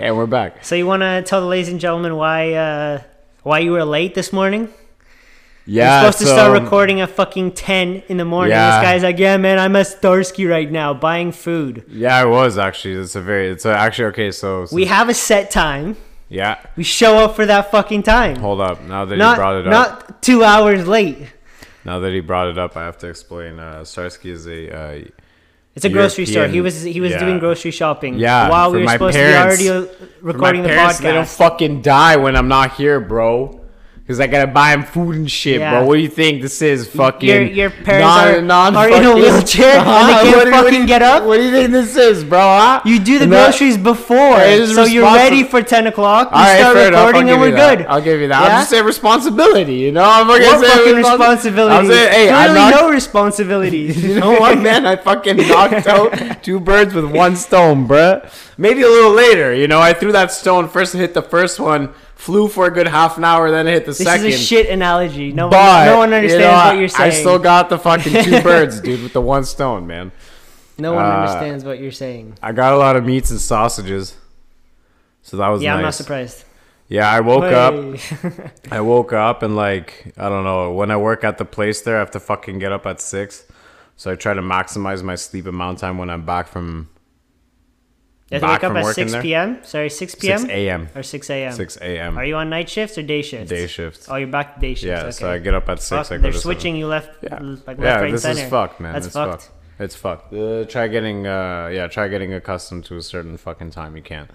And we're back. So you want to tell the ladies and gentlemen why uh, why you were late this morning? Yeah. You're supposed to start recording at fucking ten in the morning. Yeah. This guy's like, yeah, man, I'm at Starsky right now buying food. Yeah, I was actually. It's a very. It's a, actually okay. So, so We have a set time. yeah. We show up for that fucking time. Hold up. Now that not he brought it up. not two hours late. Now that he brought it up, I have to explain. Uh, Starsky is a. Uh, It's a grocery store. He was he was yeah. doing grocery shopping. Yeah, while we were supposed parents. to be already uh, recording the parents, They don't fucking die when I'm not here, bro. Because I gotta buy him food and shit, Yeah. bro. What do you think this is? Fucking. Your your parents non- are, non- are in a wheelchair and What they can't do fucking you- get up. What do you think this is, bro? Huh? You do the And that- groceries before, so you're ready for ten o'clock. You right, start enough. Recording and we're that. good. I'll give you that. Yeah? I'll just say responsibility. You know, I'm What say fucking respons- responsibility? I'll say, hey, I Clearly knocked, no responsibility. You know what, man? I fucking knocked out two birds with one stone, bro. Maybe a little later, you know. I threw that stone first. and Hit the first one, flew for a good half an hour, then it hit the This second. is a shit analogy. No, but one, no one you understands know, what you're saying. I still got the fucking two birds, dude, with the one stone, man. no one uh, understands what you're saying. I got a lot of meats and sausages, so that was Yeah, I'm not surprised. Yeah, I woke up. I woke up and like I don't know when I work at the place there, I have to fucking get up at six, so I try to maximize my sleep amount time when I'm back from You have to back wake up at 6 p.m. Sorry, 6 p.m. six a.m. or 6 a.m. Six a.m. Are you on night shifts or day shifts? day shifts. Oh, you're back to day shifts. yeah, okay. so I get up at six. Fuck, they're to seven. switching you left, Yeah, like left, yeah. right, This center. is fucked, man. That's it's fucked. fucked. It's fucked. Uh, try getting, uh, yeah, try getting accustomed to a certain fucking time. You can't.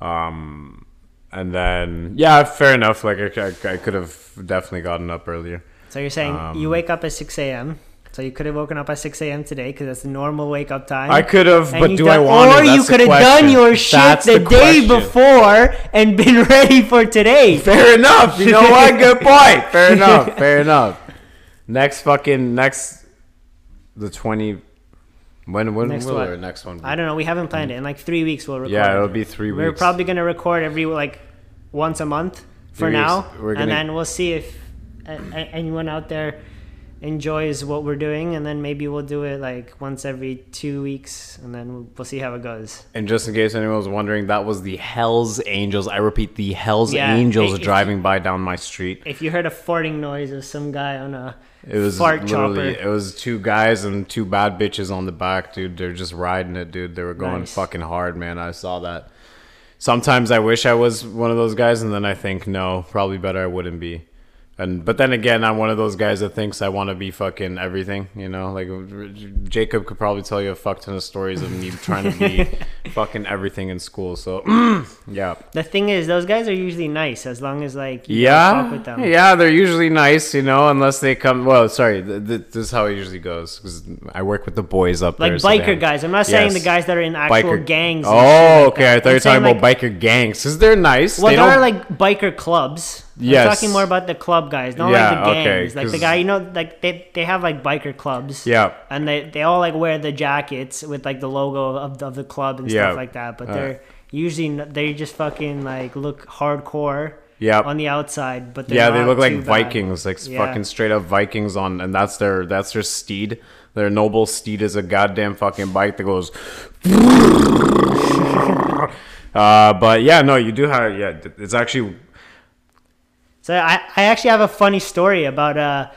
Um, and then yeah, fair enough. Like I, I, I could have definitely gotten up earlier. So you're saying Um, you wake up at 6 a.m. So you could have woken up at 6 a.m. today because that's the normal wake up time. I could have, but do done- I want Or you could have done your shit That's the, day before and been ready for today. Fair enough. You know what? Good point. Fair enough. Fair enough. Next fucking next, the twenty. When when Next will what? our next one? Be? I don't know. We haven't planned it. In like three weeks, we'll record. Yeah, it'll be three weeks. We're probably gonna record every like once a month for Three now. And then we'll see if anyone out there enjoys what we're doing, and then maybe we'll do it like once every two weeks, and then we'll, we'll see how it goes. And just in case anyone was wondering, that was the Hell's Angels. I repeat, the Hell's Yeah, Angels if- if- driving by down my street. If you heard a farting noise of some guy on a It was fart literally, chopper. it was two guys and two bad bitches on the back, dude. They're just riding it, dude. They were going Nice. fucking hard, man. I saw that. Sometimes I wish I was one of those guys, and then I think no, probably better I wouldn't be. And but then again, I'm one of those guys that thinks I want to be fucking everything. You know, like Jacob could probably tell you a fuck ton of stories of me trying to be fucking everything in school. So yeah, The thing is, those guys are usually nice as long as like you yeah, fuck with them. yeah. They're usually nice, you know, unless they come. Well, sorry, th- th- this is how it usually goes because I work with the boys up Like there. so they biker have- guys. I'm not saying the guys that are in actual Biker- gangs. Oh, like okay. that. I thought you were talking like, about biker gangs because they're nice. Well, they there are like biker clubs. Yes. I'm talking more about the club guys, not Yeah, like the okay, gangs. like the guy, you know, like they, they have like biker clubs. Yeah. And they, they all like wear the jackets with like the logo of the, of the club and Yeah. stuff like that. But Uh. they're usually they just fucking like look hardcore. Yep. On the outside, but they're yeah, they look like bad. Vikings, like Yeah. fucking straight up Vikings on, and that's their that's their steed. Their noble steed is a goddamn fucking bike that goes. uh, but yeah, no, you do have yeah. It's actually So I, I actually have a funny story about uh,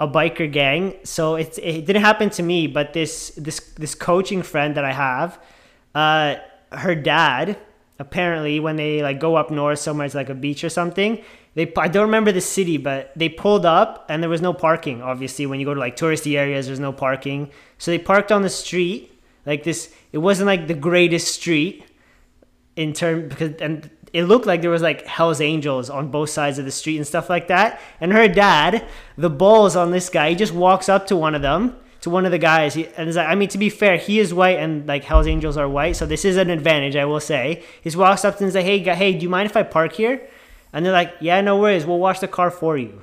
a biker gang. So it's it didn't happen to me, but this this this coaching friend that I have, uh, her dad apparently when they like go up north somewhere it's like a beach or something. They I don't remember the city, but they pulled up and there was no parking. Obviously, when you go to like touristy areas, there's no parking. So they parked on the street like this. It wasn't like the greatest street in term because and it looked like there was like Hell's Angels on both sides of the street and stuff like that. And her dad, the balls on this guy, he just walks up to one of them, to one of the guys, he, and is like, I mean, to be fair, he is white and like Hell's Angels are white, so this is an advantage, I will say. He just walks up to them and is like, hey, hey, do you mind if I park here? And they're like, yeah, no worries, we'll wash the car for you.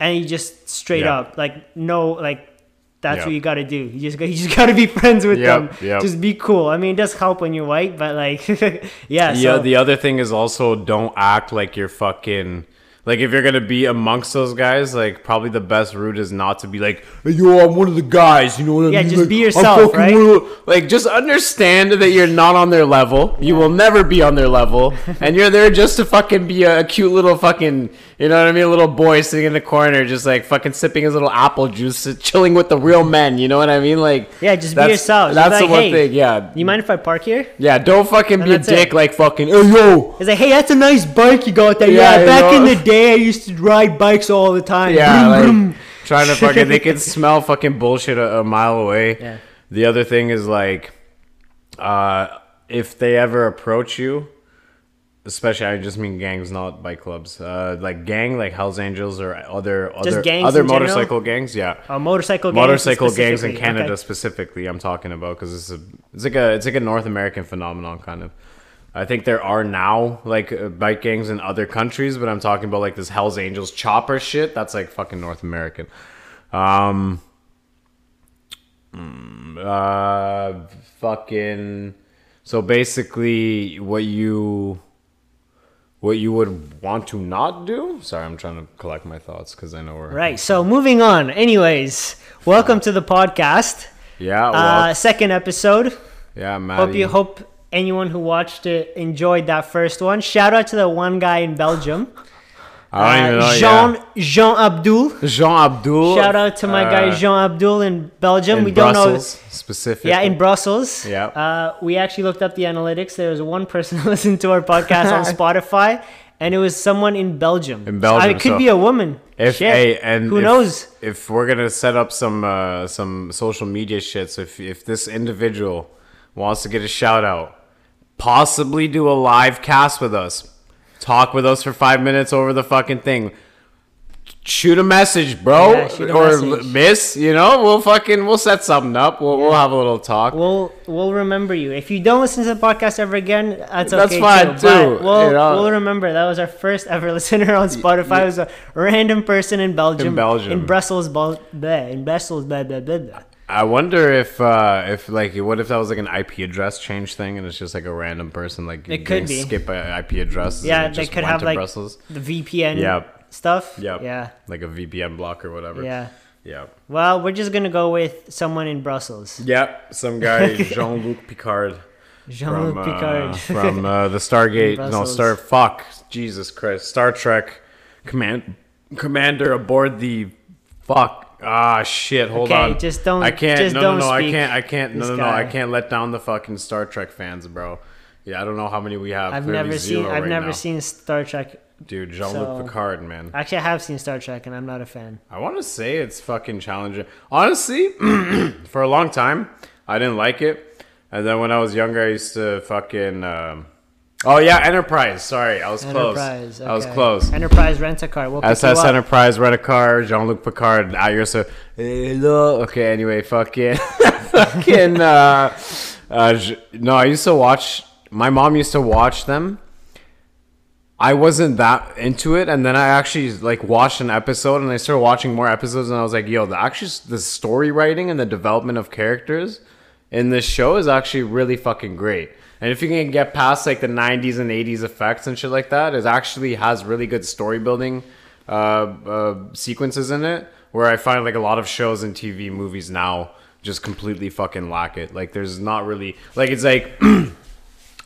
And he just straight Yeah. up, like, no, like. That's Yeah. what you got to do. You just got, you just got to be friends with Yep, them. yep. Just be cool. I mean, it does help when you're white, but like, yeah. yeah. Uh, so- The other thing is also don't act like you're fucking Like if you're gonna be amongst those guys, like probably the best route is not to be like, hey, "Yo, I'm one of the guys." You know what I Yeah, mean? Yeah, just Like, be yourself, right? Like just understand that you're not on their level. You will never be on their level, and you're there just to fucking be a cute little fucking, you know what I mean? A little boy sitting in the corner, just like fucking sipping his little apple juice, chilling with the real men. You know what I mean? Like Yeah, just be yourself. That's be the like, one "Hey, thing. Yeah, You mind if I park here? yeah. Don't fucking be a that's it. dick. Like fucking, hey yo. It's like, hey, that's a nice bike you got there. Yeah, Yeah, back in the day, I used to ride bikes all the time. Yeah, like trying to fucking they can smell fucking bullshit a, a mile away. Yeah. The other thing is like, uh, if they ever approach you, especially I just mean gangs, not bike clubs. Uh, like gang, like Hell's Angels or other other other in general? motorcycle gangs. Yeah. Uh, motorcycle gangs. Motorcycle gangs in. Canada Okay. specifically, I'm talking about because it's a it's like a it's like a North American phenomenon kind of. I think there are now like uh, bike gangs in other countries, but I'm talking about like this Hell's Angels chopper shit. That's like fucking North American. Um, mm, uh, fucking. So basically, what you what you would want to not do? Sorry, I'm trying to collect my thoughts because I know we're Right. So moving on. Anyways, welcome to the podcast. Yeah, Uh, second episode. yeah, Maddie. Hope you hope anyone who watched it enjoyed that first one. Shout out to the one guy in Belgium, I don't even uh, know. Jean yeah. Jean Abdul. Jean Abdul. Shout out to my guy uh, Jean Abdul in Belgium. in we don't know specifically. Yeah, in Brussels. Yeah. Uh, we actually looked up the analytics. There was one person who listened to our podcast on Spotify, and it was someone in Belgium. In Belgium, Uh, it could so be a woman. If Shit. hey, and who if- knows? if we're gonna set up some uh, some social media shit, so if if this individual wants to get a shout out, possibly do a live cast with us, talk with us for five minutes over the fucking thing. Shoot a message, bro, Yeah, a or message. miss. You know, we'll fucking we'll set something up. We'll we'll have a little talk. We'll we'll remember you. If you don't listen to the podcast ever again, that's That's okay fine, too. too, we'll you know. we'll remember that was our first ever listener on Spotify. It was a random person in Belgium. In Belgium. In Brussels, in Brussels, blah, blah, blah, blah. I wonder if uh if like what if that was like an IP address change thing and it's just like a random person like It could be. skip an IP address. Yeah, they just could have like Brussels. the VPN Yeah. stuff. Yep. Yeah. like a VPN block or whatever. Yeah. Yeah. Well, we're just gonna go with someone in Brussels. Yep. Some guy, Jean Luc Picard. Jean-Luc Picard. Uh, from uh, the Stargate. No, Star. Fuck. Jesus Christ. Star Trek. Command. Commander aboard the. Fuck. Ah shit. Hold Okay, on. just don't- I can't. just no, don't no, no. I can't. I can't. No, no, no. I can't let down the fucking Star Trek fans, bro. Yeah, I don't know how many we have. I've Clearly never seen. I've right never now. seen Star Trek. Dude, Jean Luc so- Picard, man. Actually, I have seen Star Trek, and I'm not a fan. I want to say it's fucking challenging. Honestly, for a long time, I didn't like it. And then when I was younger, I used to fucking. Um, oh yeah, Enterprise. Sorry, I was Enterprise. close. I was close. Enterprise rent a car. We'll SS. Enterprise, rent a car, Jean Luc Picard. Ah, you're so. Hello. Okay. Anyway, fucking, fucking. Uh, uh, no, I used to watch. My mom used to watch them. I wasn't that into it, and then I actually like watched an episode, and I started watching more episodes, and I was like, "Yo, the actually the story writing and the development of characters in this show is actually really fucking great." And if you can get past like the '90s and '80s effects and shit like that, it actually has really good story building uh, uh, sequences in it. Where I find like a lot of shows and TV movies now just completely fucking lack it. Like, there's not really like it's like.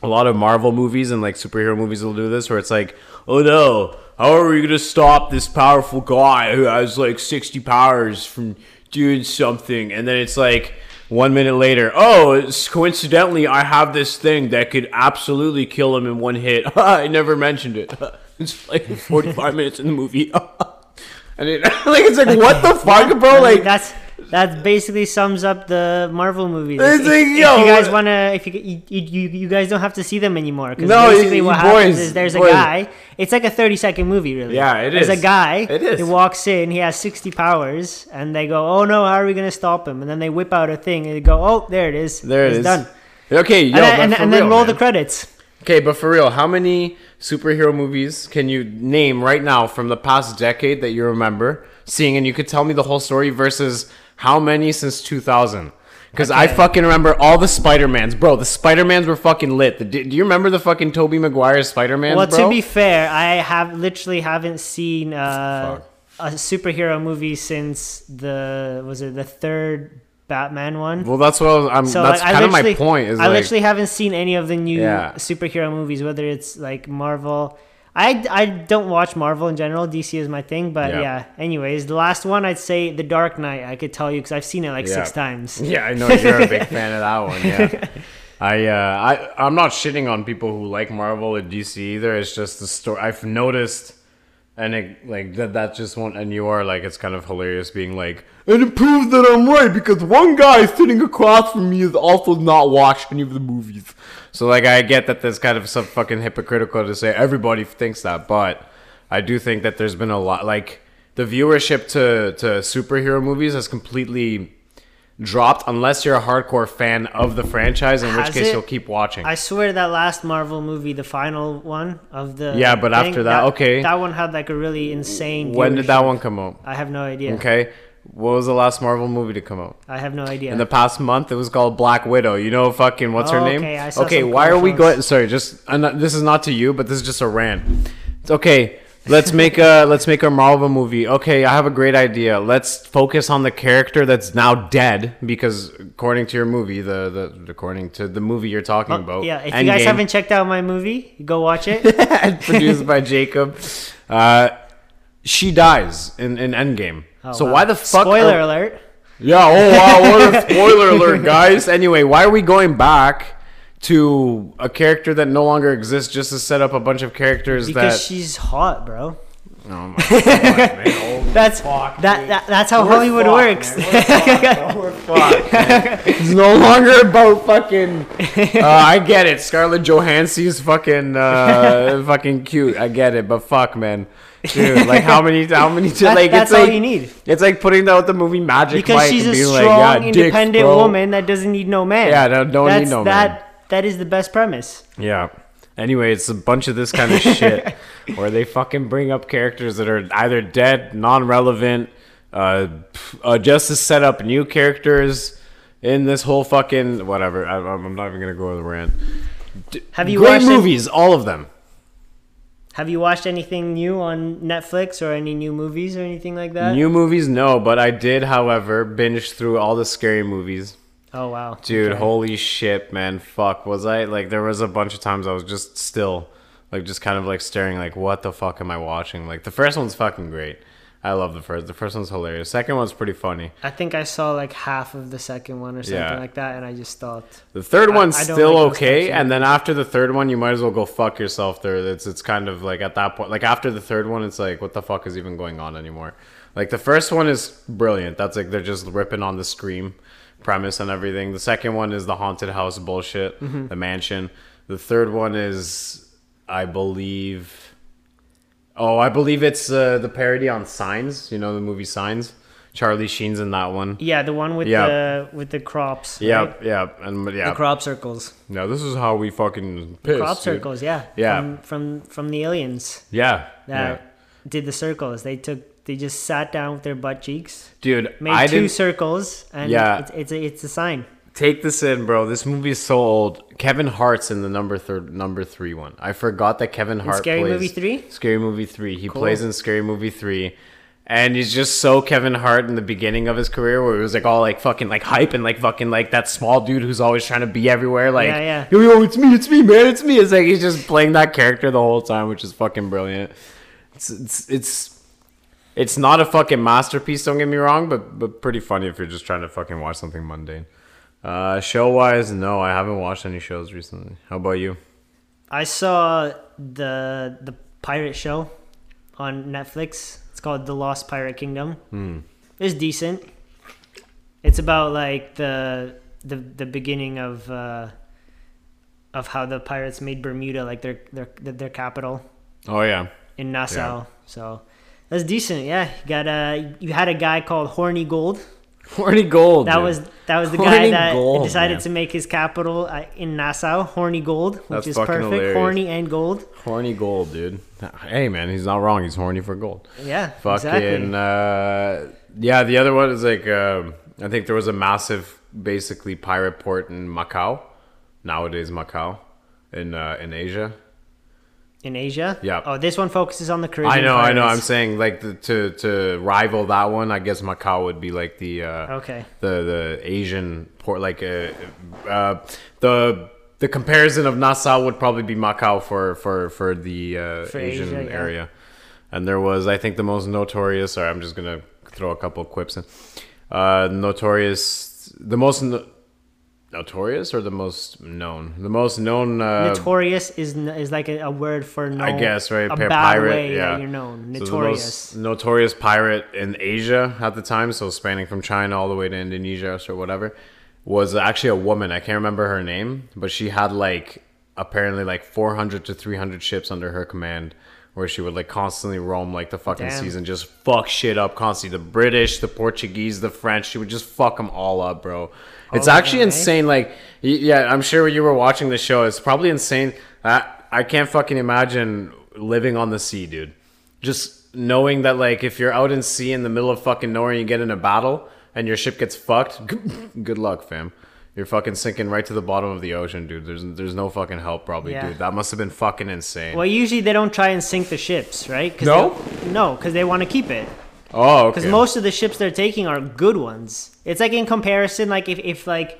a lot of Marvel movies and like superhero movies will do this where it's like, oh no, how are we gonna stop this powerful guy who has like 60 powers from doing something? And then it's like one minute later, oh, it's coincidentally, I have this thing that could absolutely kill him in one hit. I never mentioned it. it's like 45 minutes in the movie. and it, like, it's like, what the fuck, bro? Like, that's that basically sums up the Marvel movies. It's If, like, if yo, you guys wanna, if you, you you you guys don't have to see them anymore because No, basically you- what you happens boys- is there's boys. a guy. It's like a 30 second movie, really. Yeah, it There's is. a guy. It is. He walks in. He has 60 powers, and they go, "Oh no, how are we gonna stop him?" And then they whip out a thing, and they go, "Oh, there it is. there it it's done." Okay, yo, and and, and then roll man. the credits. Okay, but for real, how many superhero movies can you name right now from the past decade that you remember seeing, and you could tell me the whole story versus how many since 2000? Because I fucking remember all the Spider Mans, bro. The Spider Mans were fucking lit. The, do you remember the fucking Tobey Maguire Spider Man? Well, bro? to be fair, I have literally haven't seen uh, a superhero movie since the was it the third Batman one. well, that's what I was, I'm. So that's like, kind of my point. Is I like, literally haven't seen any of the new Yeah. superhero movies, whether it's like Marvel. I, I don't watch Marvel in general. DC is my thing, but Yeah. yeah. Anyways, the last one I'd say The Dark Knight. I could tell you because I've seen it like six times. Yeah, I know you're a big fan of that one. Yeah, I, uh, I, I'm not shitting on people who like Marvel or DC either. It's just the story I've noticed, and it, like that. That just won't. and you are like, it's kind of hilarious being like, and it proves that I'm right because one guy sitting across from me is also not watched any of the movies. So like, I get that there's kind of some fucking hypocritical to say everybody thinks that, but I do think that there's been a lot like the viewership to to superhero movies has completely dropped unless you're a hardcore fan of the franchise in which Has case it? you'll keep watching I swear that last Marvel movie, the final one of the Yeah, but after that- okay. that one had like a really insane. when did that viewership. one come out I have no idea. okay what was the last marvel movie to come out I have no idea. in the past month it was called black widow you know fucking what's her Oh, name okay, I saw okay why are we going sorry just not, this is not to you but this is just a rant it's okay let's make a let's make a marvel movie okay i have a great idea let's focus on the character that's now dead because according to your movie the, the according to the movie you're talking about Oh, yeah, if you guys haven't checked out my movie, go watch it. produced by Jacob. Uh, she dies in, in Endgame. Oh, so wow. why the fuck? Spoiler are- alert. Yeah. Oh wow! What a spoiler alert, guys. Anyway, why are we going back to a character that no longer exists just to set up a bunch of characters Because that? she's hot, bro. Oh my god, man! Holy That's fuck, that, that that's how We're Hollywood fucked, works. man. We're fucked. We're fucked. it's no longer about fucking. Uh, I get it. Scarlett Johansson's fucking uh, fucking cute. I get it, but fuck, man. Dude, like how many, how many, That- like that's it's all like you need. it's like putting out the movie Magic Because Mike she's a strong, like, yeah, independent bro. woman that doesn't need no man. Yeah, no- don't need That's- no that, man. That is the best premise. Yeah. Anyway, it's a bunch of this kind of shit where they fucking bring up characters that are either dead, non-relevant, uh, uh, just to set up new characters in this whole fucking whatever. I, I'm not even gonna go with the rant. Have you Great watched any- movies, all of them. Have you watched anything new on Netflix or any new movies or anything like that? New movies, no, but I did, however, binge through all the scary movies. Oh wow, Dude, Okay. holy shit, man. Fuck. Was I like there was a bunch of times I was just still like just kind of like staring like what the fuck am I watching? Like the first one's fucking great. I love the first. The first one's hilarious. Second one's pretty funny. I think I saw like half of the second one or something Yeah. like that, and I just thought, The third I- one's I still like okay, and then after the third one, you might as well go fuck yourself. There, it's it's kind of like at that point, like after the third one, it's like what the fuck is even going on anymore? Like the first one is brilliant. That's like they're just ripping on the scream premise and everything. The second one is the haunted house bullshit, Mm-hmm. the mansion. The third one is, I believe. Oh, I believe it's uh, the parody on Signs. You know the movie Signs. Charlie Sheen's in that one. yeah, the one with Yeah. the with the crops. right? Yep, yep, and yeah. the crop circles. No, this is how we fucking piss, crop dude. circles, yeah. Yeah. From from, from the aliens Yeah, that yeah. did the circles. They took they just sat down with their butt cheeks, dude. made I 2 didn't circles, and Yeah. it's it's a, it's a sign. take this in, bro. This movie is so old. Kevin Hart's in the number third, number three one. I forgot that Kevin Hart Scary plays Movie 3? Scary Movie three. He Cool. plays in Scary Movie three. And he's just so Kevin Hart in the beginning of his career, where he was like all like fucking like hype and like fucking like that small dude who's always trying to be everywhere. Like, Yeah, yeah. yo, yo, it's me, it's me, man, it's me. It's like he's just playing that character the whole time, which is fucking brilliant. It's it's it's it's not a fucking masterpiece. Don't get me wrong, but but pretty funny if you're just trying to fucking watch something mundane. Uh, show wise, no, I haven't watched any shows recently. How about you? I saw the the pirate show on Netflix. It's called The Lost Pirate Kingdom. Hmm. It's decent. It's about like the the the beginning of uh, of how the pirates made Bermuda like their their their capital Oh yeah, in Nassau. So that's decent. Yeah, you got a you had a guy called Horny Gold. horny gold. That dude. was that was the guy that Gold, decided man. to make his capital uh, in Nassau, Horny Gold, which That's is perfect. hilarious. Horny and gold. horny gold, dude. Hey man, he's not wrong. He's horny for gold. Yeah, Fucking exactly. uh, yeah. The other one is like um I think there was a massive, basically pirate port in Macau, nowadays Macau, in uh, in Asia. In Asia? Yeah. Oh, this one focuses on the Caribbean. I know, I know. I'm saying like the, to to rival that one, I guess Macau would be like the uh, Okay. the the Asian port, like uh, uh, the the comparison of Nassau would probably be Macau for for for the uh, For Asian Asia, yeah. area. And there was, I think, the most notorious. Sorry, I'm just gonna throw a couple quips in. Uh, notorious, the most no- notorious or the most known, the most known. Uh, Notorious is is like a, a word for known. I guess right. A bad pirate, way yeah. that you're known. So Notorious. most notorious pirate in Asia at the time, so spanning from China all the way to Indonesia or whatever, was actually a woman. I can't remember her name, but she had like apparently like 400 to 300 ships under her command. Where she would like constantly roam like the fucking Damn. seas and just fuck shit up constantly. The British, the Portuguese, the French, she would just fuck them all up, bro. It's All actually eh? insane. Like, yeah, I'm sure you were watching the show. It's probably insane. I, I can't fucking imagine living on the sea, dude. Just knowing that, like, if you're out in sea in the middle of fucking nowhere and you get in a battle and your ship gets fucked, good, good luck, fam. You're fucking sinking right to the bottom of the ocean, dude. There's there's no fucking help, probably, Yeah. dude. That must have been fucking insane. Well, usually they don't try and sink the ships, right? 'Cause No? they- no, because they want to keep it. Oh, Because okay. most of the ships they're taking are good ones. It's like in comparison, like if, if like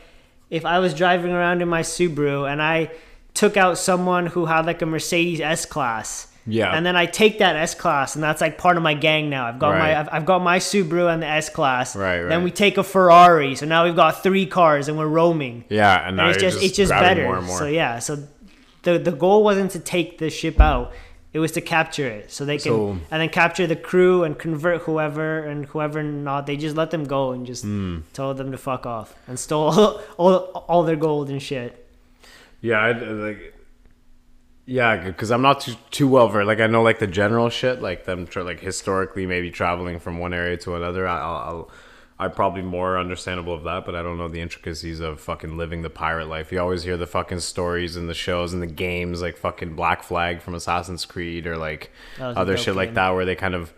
if I was driving around in my Subaru and I took out someone who had like a Mercedes S class. Yeah. And then I take that S class, and that's like part of my gang now. I've got Right. my I've, I've got my Subaru and the S class. Right, right. Then we take a Ferrari, so now we've got three cars and we're roaming. yeah, and now And it's you're just, it's just better. More more. So yeah, so the the goal wasn't to take the ship out; it was to capture it, so they can So- and then capture the crew and convert whoever and whoever not. They just let them go and just Hmm. told them to fuck off and stole all, all, all their gold and shit. Yeah, I, like yeah, because I'm not too too well versed. Like I know like the general shit, like them tra- like historically maybe traveling from one area to another. I'll, I'll I'm probably more understandable of that, but I don't know the intricacies of fucking living the pirate life. You always hear the fucking stories and the shows and the games, like fucking Black Flag from Assassin's Creed or like That was a other shit like that, where they kind of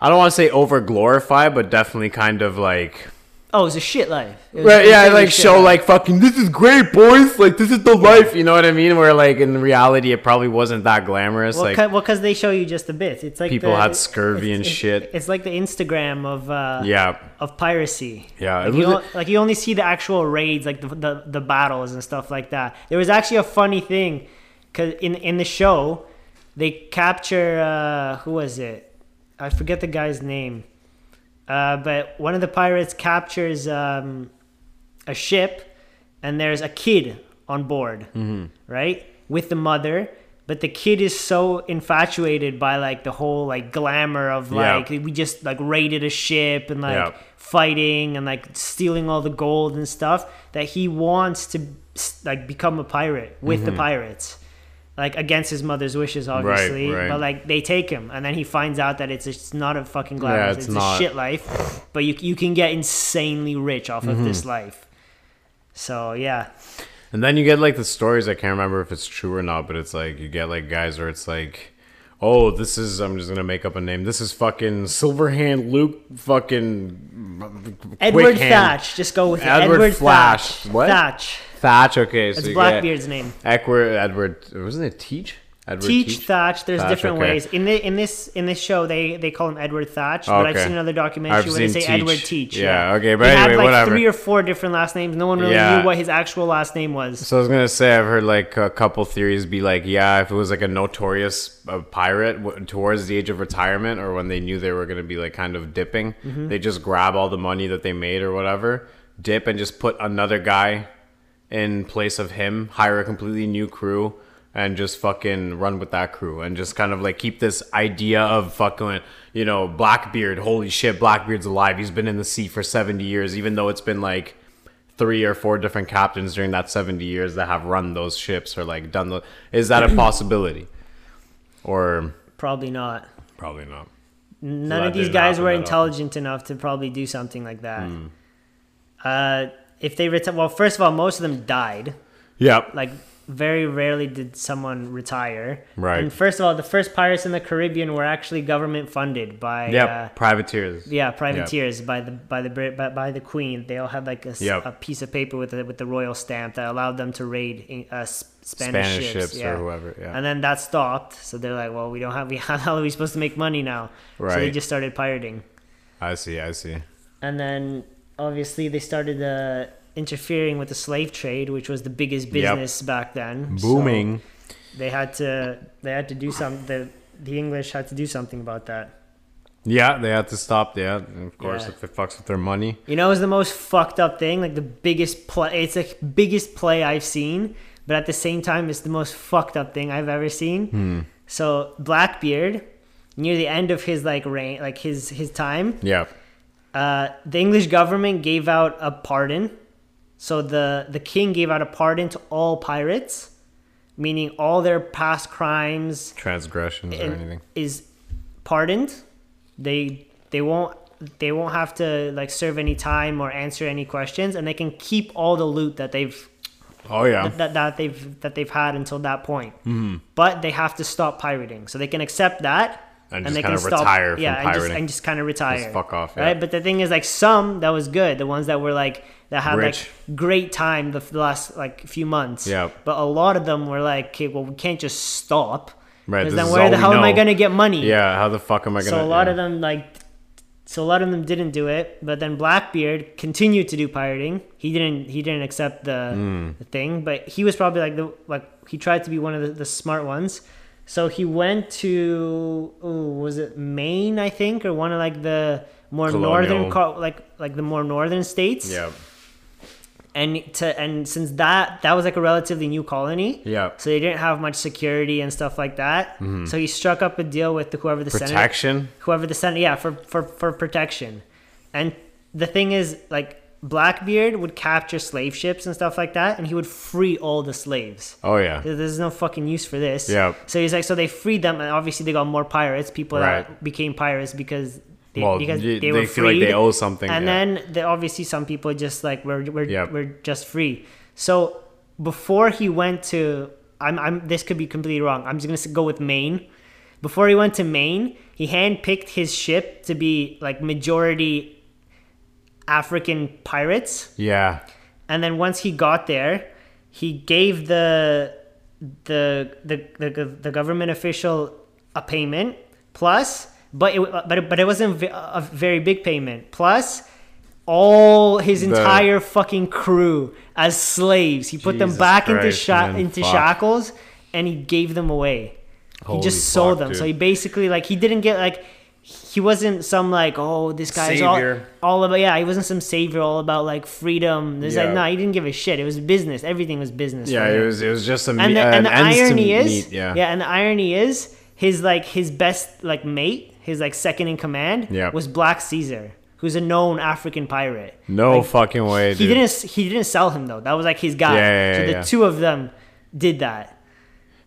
I don't want to say over glorify, but definitely kind of like Oh, it was a shit life. Was- Right, yeah, like show life. like fucking this is great, boys. Like this is the life, you know what I mean? Where like in reality, it probably wasn't that glamorous. Well, like ca- well, because they show you just the bits. It's like people the- had scurvy and shit. It's like the Instagram of uh, yeah, of piracy. Yeah, like you, was- like you only see the actual raids, like the, the the battles and stuff like that. There was actually a funny thing, cause in in the show, they capture uh, who was it? I forget the guy's name, uh, but one of the pirates captures um, a ship, and there's a kid on board, Mm-hmm. right, with the mother. But the kid is so infatuated by like the whole like glamour of Yeah. like we just like raided a ship and like Yeah. fighting and like stealing all the gold and stuff that he wants to like become a pirate with the pirates like against his mother's wishes obviously Mm-hmm. right. but like they take him and then he finds out that it's it's not a fucking glamorous it's it's, not. a shit life but you you can get insanely rich off of this Mm-hmm. life so yeah and then you get like the stories. I can't remember if it's true or not, but it's like you get like guys where it's like, oh, this is. I'm just gonna make up a name. This is fucking Silverhand Luke. Fucking Edward Quick Hand. Thatch just go with it Edward Edward Flash. Thatch What? Thatch Thatch. Okay, that's you Blackbeard's name Edward. Edward. Wasn't it Teach? Edward Teach, Thatch. There's Thatch, different okay. ways in the in this in this show. They they call him Edward Thatch, but I've seen another documentary I've where they say Teach. Edward Teach. Yeah, okay, but he had anyway, like whatever. three or four different last names. No one really Yeah. knew what his actual last name was. So I was gonna say I've heard like a couple theories be like, yeah, if it was like a notorious uh, pirate w- towards the age of retirement, or when they knew they were gonna be like kind of dipping, Mm-hmm. they just grab all the money that they made or whatever, dip and just put another guy in place of him, hire a completely new crew, and just fucking run with that crew, and just kind of like keep this idea of fucking, you know, Blackbeard. Holy shit, Blackbeard's alive. He's been in the sea for seventy years, even though it's been like three or four different captains during that 70 years that have run those ships or like done the is that a possibility or Probably not. probably not None that of these guys were intelligent enough to probably do something like that. Hmm. Uh, if they reti- well, first of all, most of them died. yep Like very rarely did someone retire. Right. And first of all, the first pirates in the Caribbean were actually government funded by Yep, uh, privateers. yeah privateers by the by the by, by the Queen. They all had like a, Yep. a piece of paper with the, with the royal stamp that allowed them to raid uh, Spanish, Spanish ships, ships, yeah. or whoever. Yeah. And then that stopped, so they're like, "Well, we don't have. We how the hell are we supposed to make money now?" Right. So they just started pirating, I see. I see. and then obviously they started uh, interfering with the slave trade, which was the biggest business back then. So Booming. they had to. They had to do something. The, the English had to do something about that. yeah, they had to stop. Yeah, and of course, Yeah. if it fucks with their money. You know, it was the most fucked up thing. Like the biggest play. It's the biggest play I've seen, but at the same time, it's the most fucked up thing I've ever seen. Hmm. So Blackbeard, near the end of his like reign, like his his time, Yeah. uh, the English government gave out a pardon. So the the king gave out a pardon to all pirates, meaning all their past crimes Transgressions or anything. is pardoned. They they won't they won't have to like serve any time or answer any questions, and they can keep all the loot that they've Oh yeah. that, that they've that they've had until that point. Mm-hmm. But they have to stop pirating, so they can accept that. And just they can stop, retire from yeah, and just, and just kind of retire. fuck off, yeah. right? But the thing is, like some that was good, the ones that were like that had Rich. like great time the, the last like few months. Yeah. But a lot of them were like, okay, well, we can't just stop. Right, Because then where the hell am I gonna get money? Yeah. How the fuck am I gonna? So a lot yeah. of them like, so a lot of them didn't do it. But then Blackbeard continued to do pirating. He didn't. He didn't accept the, Hmm. the thing. But he was probably like the like he tried to be one of the, the smart ones. So he went to ooh, was it Maine I think or one of like the more northern Colonial. co- like like the more northern states. Yeah. And to and since that that was like a relatively new colony. Yeah. So they didn't have much security and stuff like that. Mm-hmm. So he struck up a deal with the, whoever the senator Protection. whoever the senate yeah for, for for protection and the thing is like blackbeard would capture slave ships and stuff like that and he would free all the slaves Oh yeah. there's no fucking use for this Yeah. so he's like so they freed them and obviously they got more pirates people Right. that became pirates because they, Well, because they, they were feel like freed. they owe something, and yeah. then the, obviously some people just like we're we're, Yep. we're just free so before he went to I'm, I'm this could be completely wrong i'm just gonna go with maine before he went to maine he handpicked his ship to be like majority african pirates Yeah. and then once he got there, he gave the the the the, the government official a payment plus, but it but it, but it wasn't a very big payment. Plus, all his The- entire fucking crew as slaves. He put them Jesus back into Christ, sha- man, into fuck. shackles, and he gave them away. he Holy just sold fuck, them. So he basically like he didn't get like. He wasn't some like oh this guy's all, all about yeah he wasn't some savior all about like freedom. There's like Yeah. no he didn't give a shit. It was business. Everything was business. Yeah. It was. It was just a. and the, an and the irony is meet, Yeah. yeah and the irony is his like his best like mate his like second in command Yeah. was Black Caesar who's a known African pirate. No Like, fucking way, dude. he didn't he didn't sell him though. That was like his guy. Yeah, yeah, so the two of them did that.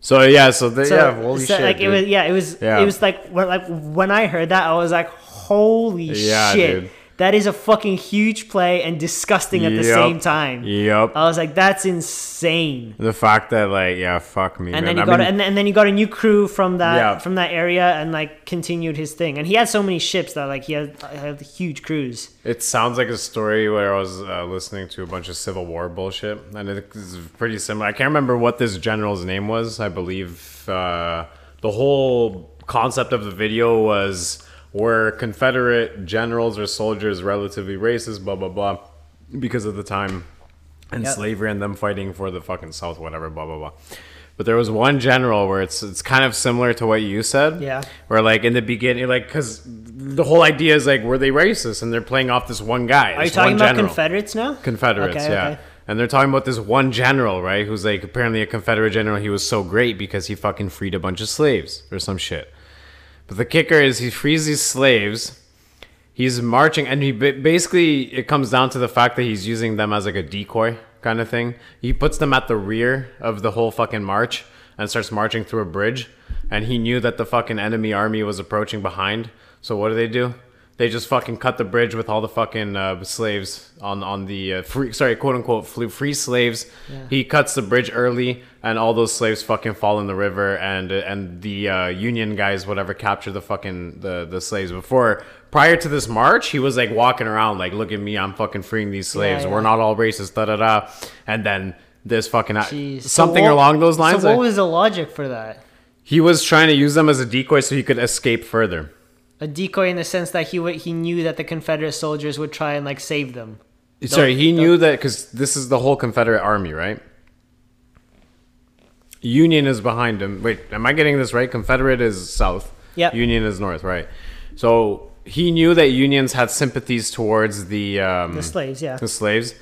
So yeah. So, the, So, yeah. Holy so, shit. like it was yeah it was Yeah. it was like when like when I heard that I was like holy Yeah, shit dude. That is a fucking huge play and disgusting at the Yep. same time. Yep. I was like that's insane. the fact that like yeah, fuck me, and man. then he I got mean, and, then, and then he got a new crew from that Yeah. from that area and like continued his thing and he had so many ships that like he had, had huge crews It sounds like a story where I was uh, listening to a bunch of Civil War bullshit, and it's pretty similar. I can't remember what this general's name was. I believe uh, the whole concept of the video was were Confederate generals or soldiers relatively racist, blah blah blah, because of the time and Yep. slavery and them fighting for the fucking South, whatever, blah blah blah. But there was one general where it's it's kind of similar to what you said. Yeah. Where like in the beginning, like because the whole idea is like were they racist and they're playing off this one guy. are you talking about general. confederates now Confederates, Okay, yeah. okay. And they're talking about this one general, right? Who's like apparently a Confederate general. He was so great because he fucking freed a bunch of slaves or some shit. But the kicker is he frees these slaves. He's marching, and he basically it comes down to the fact that he's using them as like a decoy kind of thing. He puts them at the rear of the whole fucking march and starts marching through a bridge. And he knew that the fucking enemy army was approaching behind. So what do they do? They just fucking cut the bridge with all the fucking uh, slaves on on the uh, free sorry quote unquote free, free slaves. Yeah. He cuts the bridge early, and all those slaves fucking fall in the river, and and the uh, Union guys whatever capture the fucking the the slaves before. Prior to this march, he was like walking around like, "Look at me, I'm fucking freeing these slaves. yeah. We're not all racist." Da da da. And then this fucking Jeez. So something what- along those lines. So what was the logic for that? he was trying to use them as a decoy so he could escape further. A decoy in the sense that he would he knew that the Confederate soldiers would try and like save them. Sorry, he don't- knew that because this is the whole Confederate army, right? Union is behind him. Wait, am I getting this right? Confederate is south. Yep. Union is north, right? So he knew that Unions had sympathies towards the um, The slaves, yeah. the slaves.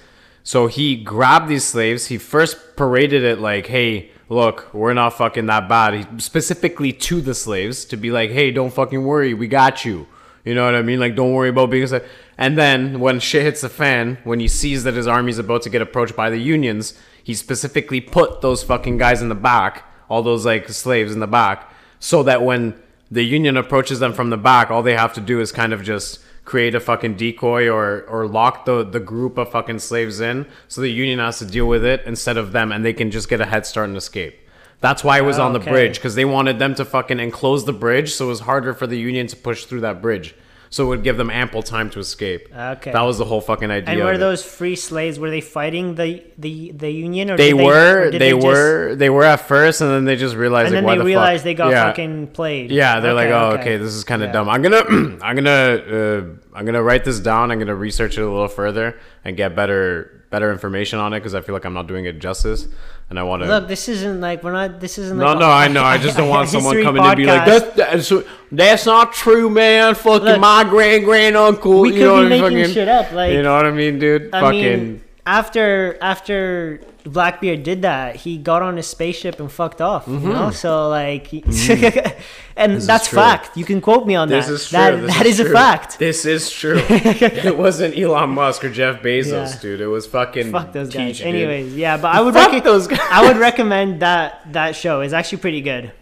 So he grabbed these slaves. He first paraded it like, "Hey, look, we're not fucking that bad." Specifically to the slaves to be like, "Hey, don't fucking worry, we got you." You know what I mean? Like, don't worry about being. a slave." And then when shit hits the fan, when he sees that his army's about to get approached by the Unions, he specifically put those fucking guys in the back, all those like slaves in the back, so that when the Union approaches them from the back, all they have to do is kind of just create a fucking decoy or or lock the the group of fucking slaves in so the union has to deal with it instead of them and they can just get a head start and escape that's why it was on the Okay. bridge because they wanted them to fucking enclose the bridge so it was harder for the union to push through that bridge so it would give them ample time to escape Okay. that was the whole fucking idea And were those free slaves? Were they fighting the the the Union? Or they were or did they, just- were they were at first and then they just realized and like then they the realized fuck? they got yeah. fucking played. Yeah, they're like, Okay, oh, okay. okay, this is kind of Yeah. dumb. I'm gonna, I'm gonna, uh, I'm gonna write this down. I'm gonna research it a little further and get better, better information on it because I feel like I'm not doing it justice, and I want to. Look, this isn't like we're not. This isn't. no, like no, I know. I just don't want someone coming to be like, that's, that's, that's not true, man. Fucking Look, my grand grand uncle. we you could know be what I making fucking, shit up. Like you know what I mean, dude? I fucking. mean, after after Blackbeard did that, he got on his spaceship and fucked off. You know, so like, he- and is that's fact. You can quote me on this that. is true. That, this that is, a true. fact. This is true. it wasn't Elon Musk or Jeff Bezos, Yeah. dude. It was fucking. Fuck those guys. Dude. Anyways, yeah, but I would Fuck recom- those guys. I would recommend that that show. is actually pretty good.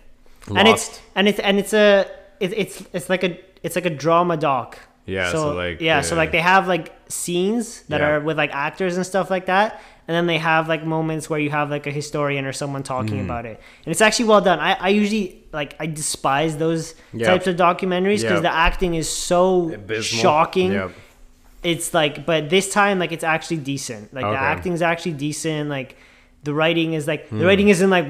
And it's Lost. and it's and it's a it, it's it's like a it's like a drama doc. Yeah, so, like, yeah, so uh, like they have like scenes that Yeah. are with like actors and stuff like that, and then they have like moments where you have like a historian or someone talking Mm. about it, and it's actually well done. I, I usually like I despise those Yeah. types of documentaries because Yeah. the acting is so Abysmal. shocking Yep. it's like but this time like it's actually decent like the acting is actually decent like the writing is like the writing isn't like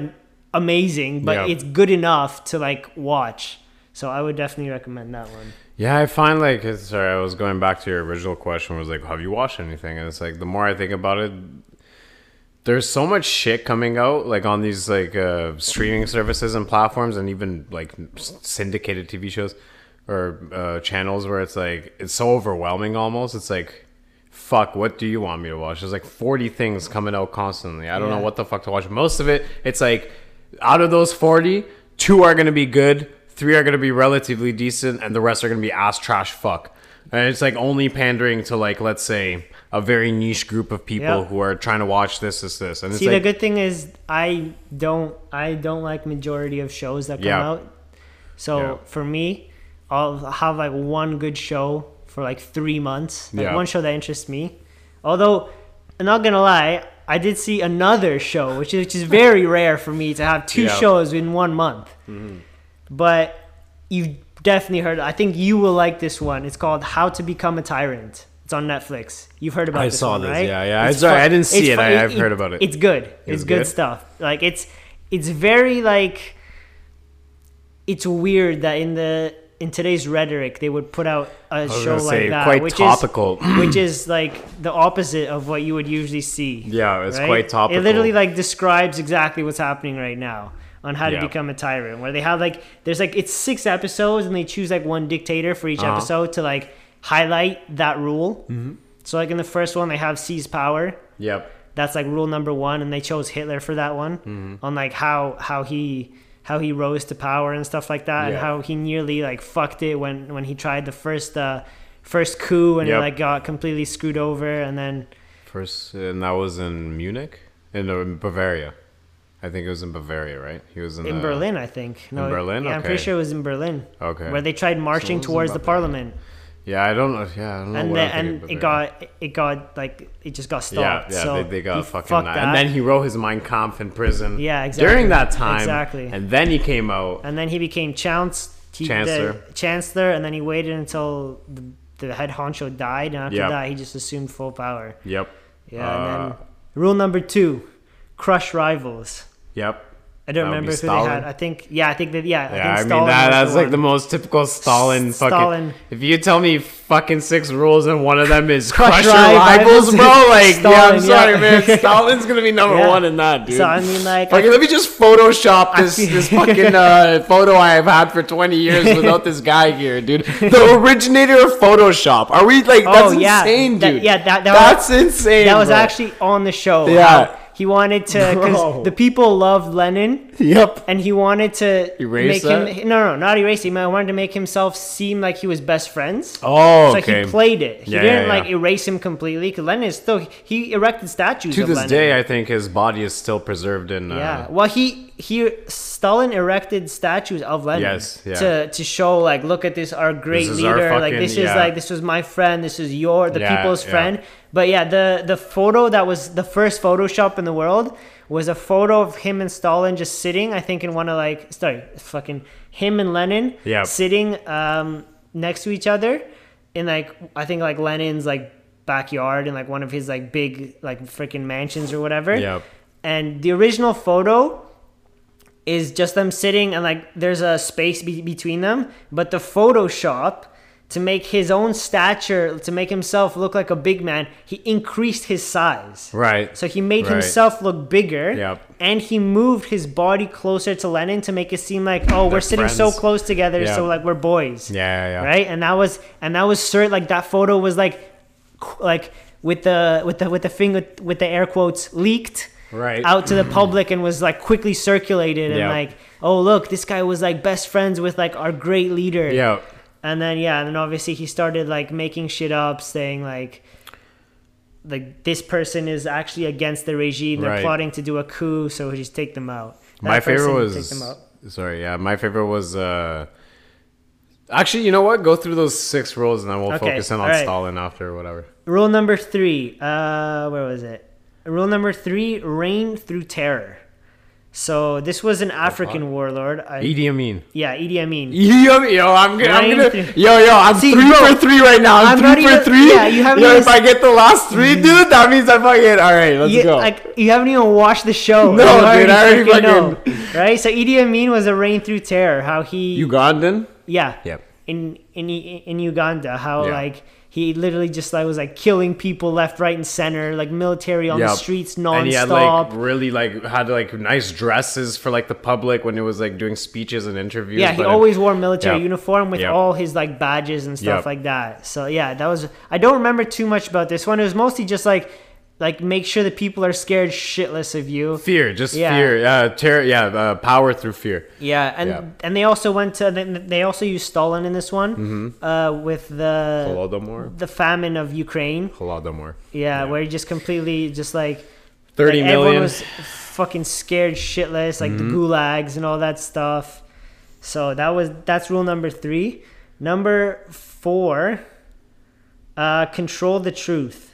amazing but Hmm. It's good enough to like watch so i would definitely recommend that one Yeah, I find like sorry, I was going back to your original question was like, have you watched anything? And it's like the more I think about it, there's so much shit coming out like on these like uh, streaming services and platforms, and even like syndicated TV shows or uh, channels where it's like it's so overwhelming almost. It's like. Fuck, what do you want me to watch? There's like 40 things coming out constantly. I don't know what the fuck to watch. Most of it, it's like out of those 40, two are going to be good, three are going to be relatively decent, and the rest are going to be ass trash fuck. And it's like only pandering to like, let's say, a very niche group of people Yep. who are trying to watch this, this, this. And it's see like, the good thing is i don't i don't like majority of shows that come Yeah. out so Yeah. for me i'll have like one good show for like three months like Yeah. one show that interests me although i'm not gonna lie i did see another show which is, which is very rare for me to have two. Mm-hmm. shows in one month but you've definitely heard i think you will like this one it's called how to become a tyrant it's on netflix you've heard about it. I this saw one, this, right yeah, yeah. It's I- sorry, I didn't see it. I- I've heard about it. it's good it's, good, good? stuff like it's it's very like it's weird that in the in today's rhetoric they would put out a show like say, that quite which topical. is which is like the opposite of what you would usually see Yeah, it's right? quite topical. it literally like describes exactly what's happening right now on how to become a tyrant where they have like there's like it's six episodes and they choose like one dictator for each Uh-huh. episode to like highlight that rule Mm-hmm. so like in the first one they have seize power yep. that's like rule number one and they chose hitler for that one Mm-hmm. on like how how he how he rose to power and stuff like that and how he nearly like fucked it when when he tried the first uh first coup and Yep. like got completely screwed over and then First, and that was in Munich? In, uh, in Bavaria. I think it was in Bavaria, right? He was in, in the- Berlin i think no Berlin? yeah i'm pretty sure it was in berlin Okay. where they tried marching in towards the parliament Yeah, I don't know. Yeah, I don't know and then, and it got it got like it just got stopped. Yeah, yeah, so they, they got fucking. fucked And then he wrote his Mein Kampf in prison. Yeah, exactly. During that time, Exactly. And then he came out. and then he became chance, he, Chancellor. The chancellor, and then he waited until the, the head honcho died, and after Yep. that, he just assumed full power. Yep. Yeah, Uh, and then rule number two, crush rivals. Yep. I don't remember be who they had. I think, yeah, I think that, yeah, I Yeah, think I mean that that's like one. the most typical Stalin fucking. Stalin. If you tell me fucking six rules and one of them is Crush crush, your rivals. bro, like yeah, I'm sorry, yeah. man. Stalin's gonna be number Yeah. one in that, dude. So I mean, like, Fucking, let me just Photoshop this this fucking uh, photo I've had for 20 years without this guy here, dude. The originator of Photoshop. Are we like? That's oh yeah, insane, That- dude. yeah, that, that that's was, insane. that was bro. actually on the show. Yeah. how he wanted to because the people loved Lenin. Yep. and he wanted to Erase make that? him no no not erase him. I wanted to make himself seem like he was best friends. Oh, So okay. he played it. He Yeah, didn't yeah, like erase him completely because Lenin is still he erected statues to of this Lenin. day, I think his body is still preserved in. Uh, yeah. Well, he he Stalin erected statues of Lenin. Yes, yeah. To to show like look at this our great is our leader. like this is yeah. like this was my friend. This is your the Yeah, people's yeah. friend. But yeah, the the photo that was the first Photoshop in the world was a photo of him and Stalin just sitting. I think in one of like sorry, fucking him and Lenin Yeah. sitting um next to each other in like I think like Lenin's like backyard in like one of his like big like freaking mansions or whatever Yeah. and the original photo is just them sitting and like there's a space be- between them but the photoshop to make his own stature to make himself look like a big man he increased his size Right. so he made Right. himself look bigger Yep. and he moved his body closer to lenin to make it seem like oh we're They're sitting so close together Yeah. so like we're boys yeah, yeah, yeah. right and that was and that was cert like that photo was like like with the with the with the thing with, with the air quotes leaked Right. out to the public and was like quickly circulated and Yeah. like oh look this guy was like best friends with like our great leader Yeah. And then yeah and then obviously he started like making shit up saying like like this person is actually against the regime they're Right. plotting to do a coup so just take them out That my favorite was take them out. sorry yeah my favorite was uh actually you know what go through those six rules and then we'll Okay, focus in on alright. stalin after or whatever Rule number three. Uh, where was it? Rule number three: reign through terror. So this was an African warlord. I, Idi Amin. yeah, Idi Amin. Idi Amin. Yo, I'm gonna, I'm gonna, yo, yo, I'm See, three bro, for three right now. I'm, I'm three for even- three. yeah, you haven't Yo, even if I get the last three, mm-hmm. dude, that means I fucking. All right, let's You, go. like you haven't even watched the show. No, You dude, I already freaking know, right? So Idi Amin was a reign through terror. How he, Ugandan. yeah, Yep. in in in Uganda, how Yeah. like he literally just like was like killing people left, right, and center, like military on the Yep. streets And he had like really like had like nice dresses for like the public when it was like doing speeches and interviews. Yeah, he but- always wore military Yep. uniform with Yep. all his like badges and stuff like that. So yeah, that was I don't remember too much about this one. It was mostly just like like make sure that people are scared shitless of you. fear, just Yeah. fear. Uh, terror. Yeah, uh, power through fear. Yeah, and Yeah. and they also went to they, they also used Stalin in this one Mm-hmm. uh, with the Holodomor. the famine of Ukraine. Holodomor. Yeah, where he just completely just like Thirty like, million. Everyone was fucking scared shitless, like Mm-hmm. the gulags and all that stuff. So that was that's rule number three. Number four, uh, control the truth.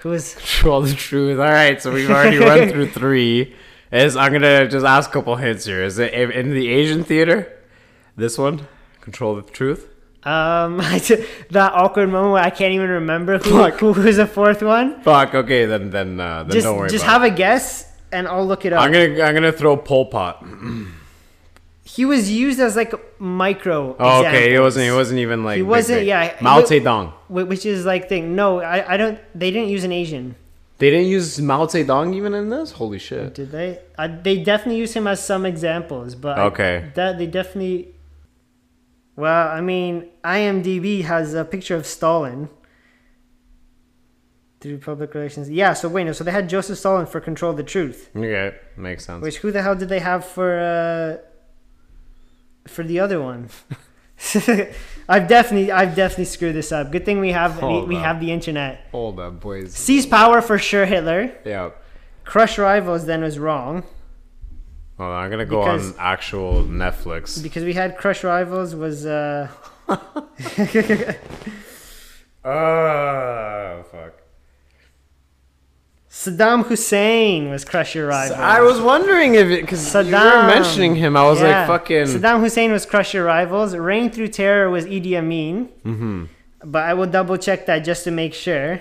Who is Control the truth. All right, so we've already run through three. Is I'm gonna just ask a couple hints here. Is it in the Asian theater? This one, control the truth. um that awkward moment where I can't even remember who Fuck. who was the fourth one. Fuck. Okay, then then uh, then Just don't worry. just have a guess and I'll look it it. up. I'm gonna I'm gonna throw Pol Pot. he was used as like micro. Oh, okay, it wasn't. It wasn't even like. He wasn't- big. yeah, Mao Zedong. Which is like thing. No, I, I don't. They didn't use an Asian. They didn't use Mao Zedong even in this. Holy shit. Did they? Uh, they definitely use him as some examples, but I- Okay. that they definitely. Well, I mean, IMDb has a picture of Stalin. Through public relations, yeah. So wait, no. So they had Joseph Stalin for Control the Truth. Okay, makes sense. Which who the hell did they have for uh for the other one? I've definitely I've definitely screwed this up. Good thing we have we, Hold we up. have the internet. Hold up, boys. Seize power for sure, Hitler. Yeah. Crush rivals then was wrong Hold on, I'm gonna go Because- on actual Netflix. because we had crush rivals was uh Oh fuck. Saddam Hussein was crush your rivals. I was wondering if it because you were mentioning him. I was Yeah. like, fucking. Saddam Hussein was crush your rivals. Reign through terror was Idi Amin. Mm-hmm. But I will double check that just to make sure.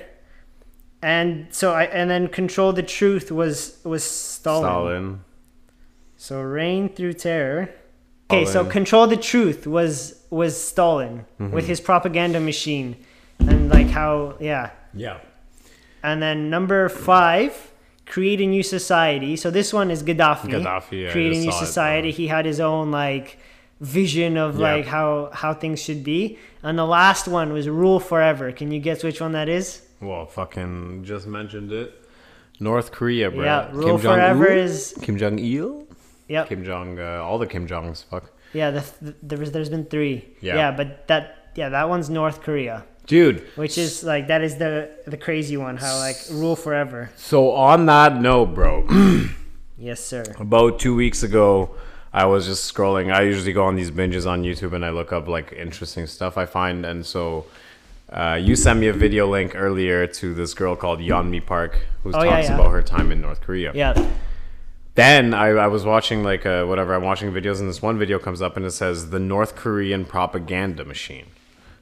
And so I and then control the truth was was Stalin. Stalin. So reign through terror. Okay, so control the truth was was Stalin Mm-hmm. with his propaganda machine, and like how yeah. Yeah. And then number five, create a new society. So this one is Gaddafi. Gaddafi, yeah, create a new saw it, society. uh, he had his own like vision of Yeah. like how how things should be. And the last one was rule forever. Can you guess which one that is? Well, fucking just mentioned it. North Korea, bro. Yeah, rule forever is Kim Jong Il. Yeah, Kim Jong. Uh, all the Kim Jongs. Fuck. Yeah, the, the, there was there's been three. Yeah. Yeah, but that yeah that one's North Korea, Dude. which is like that is the the crazy one. How like rule forever. So on that note, bro. Yes, sir. About two weeks ago, I was just scrolling. I usually go on these binges on YouTube and I look up like interesting stuff I find. And so uh, you sent me a video link earlier to this girl called Yeonmi Park who Oh, talks yeah, yeah. about her time in North Korea. Yeah. Then I, I was watching like uh, whatever I'm watching videos and this one video comes up and it says the North Korean propaganda machine.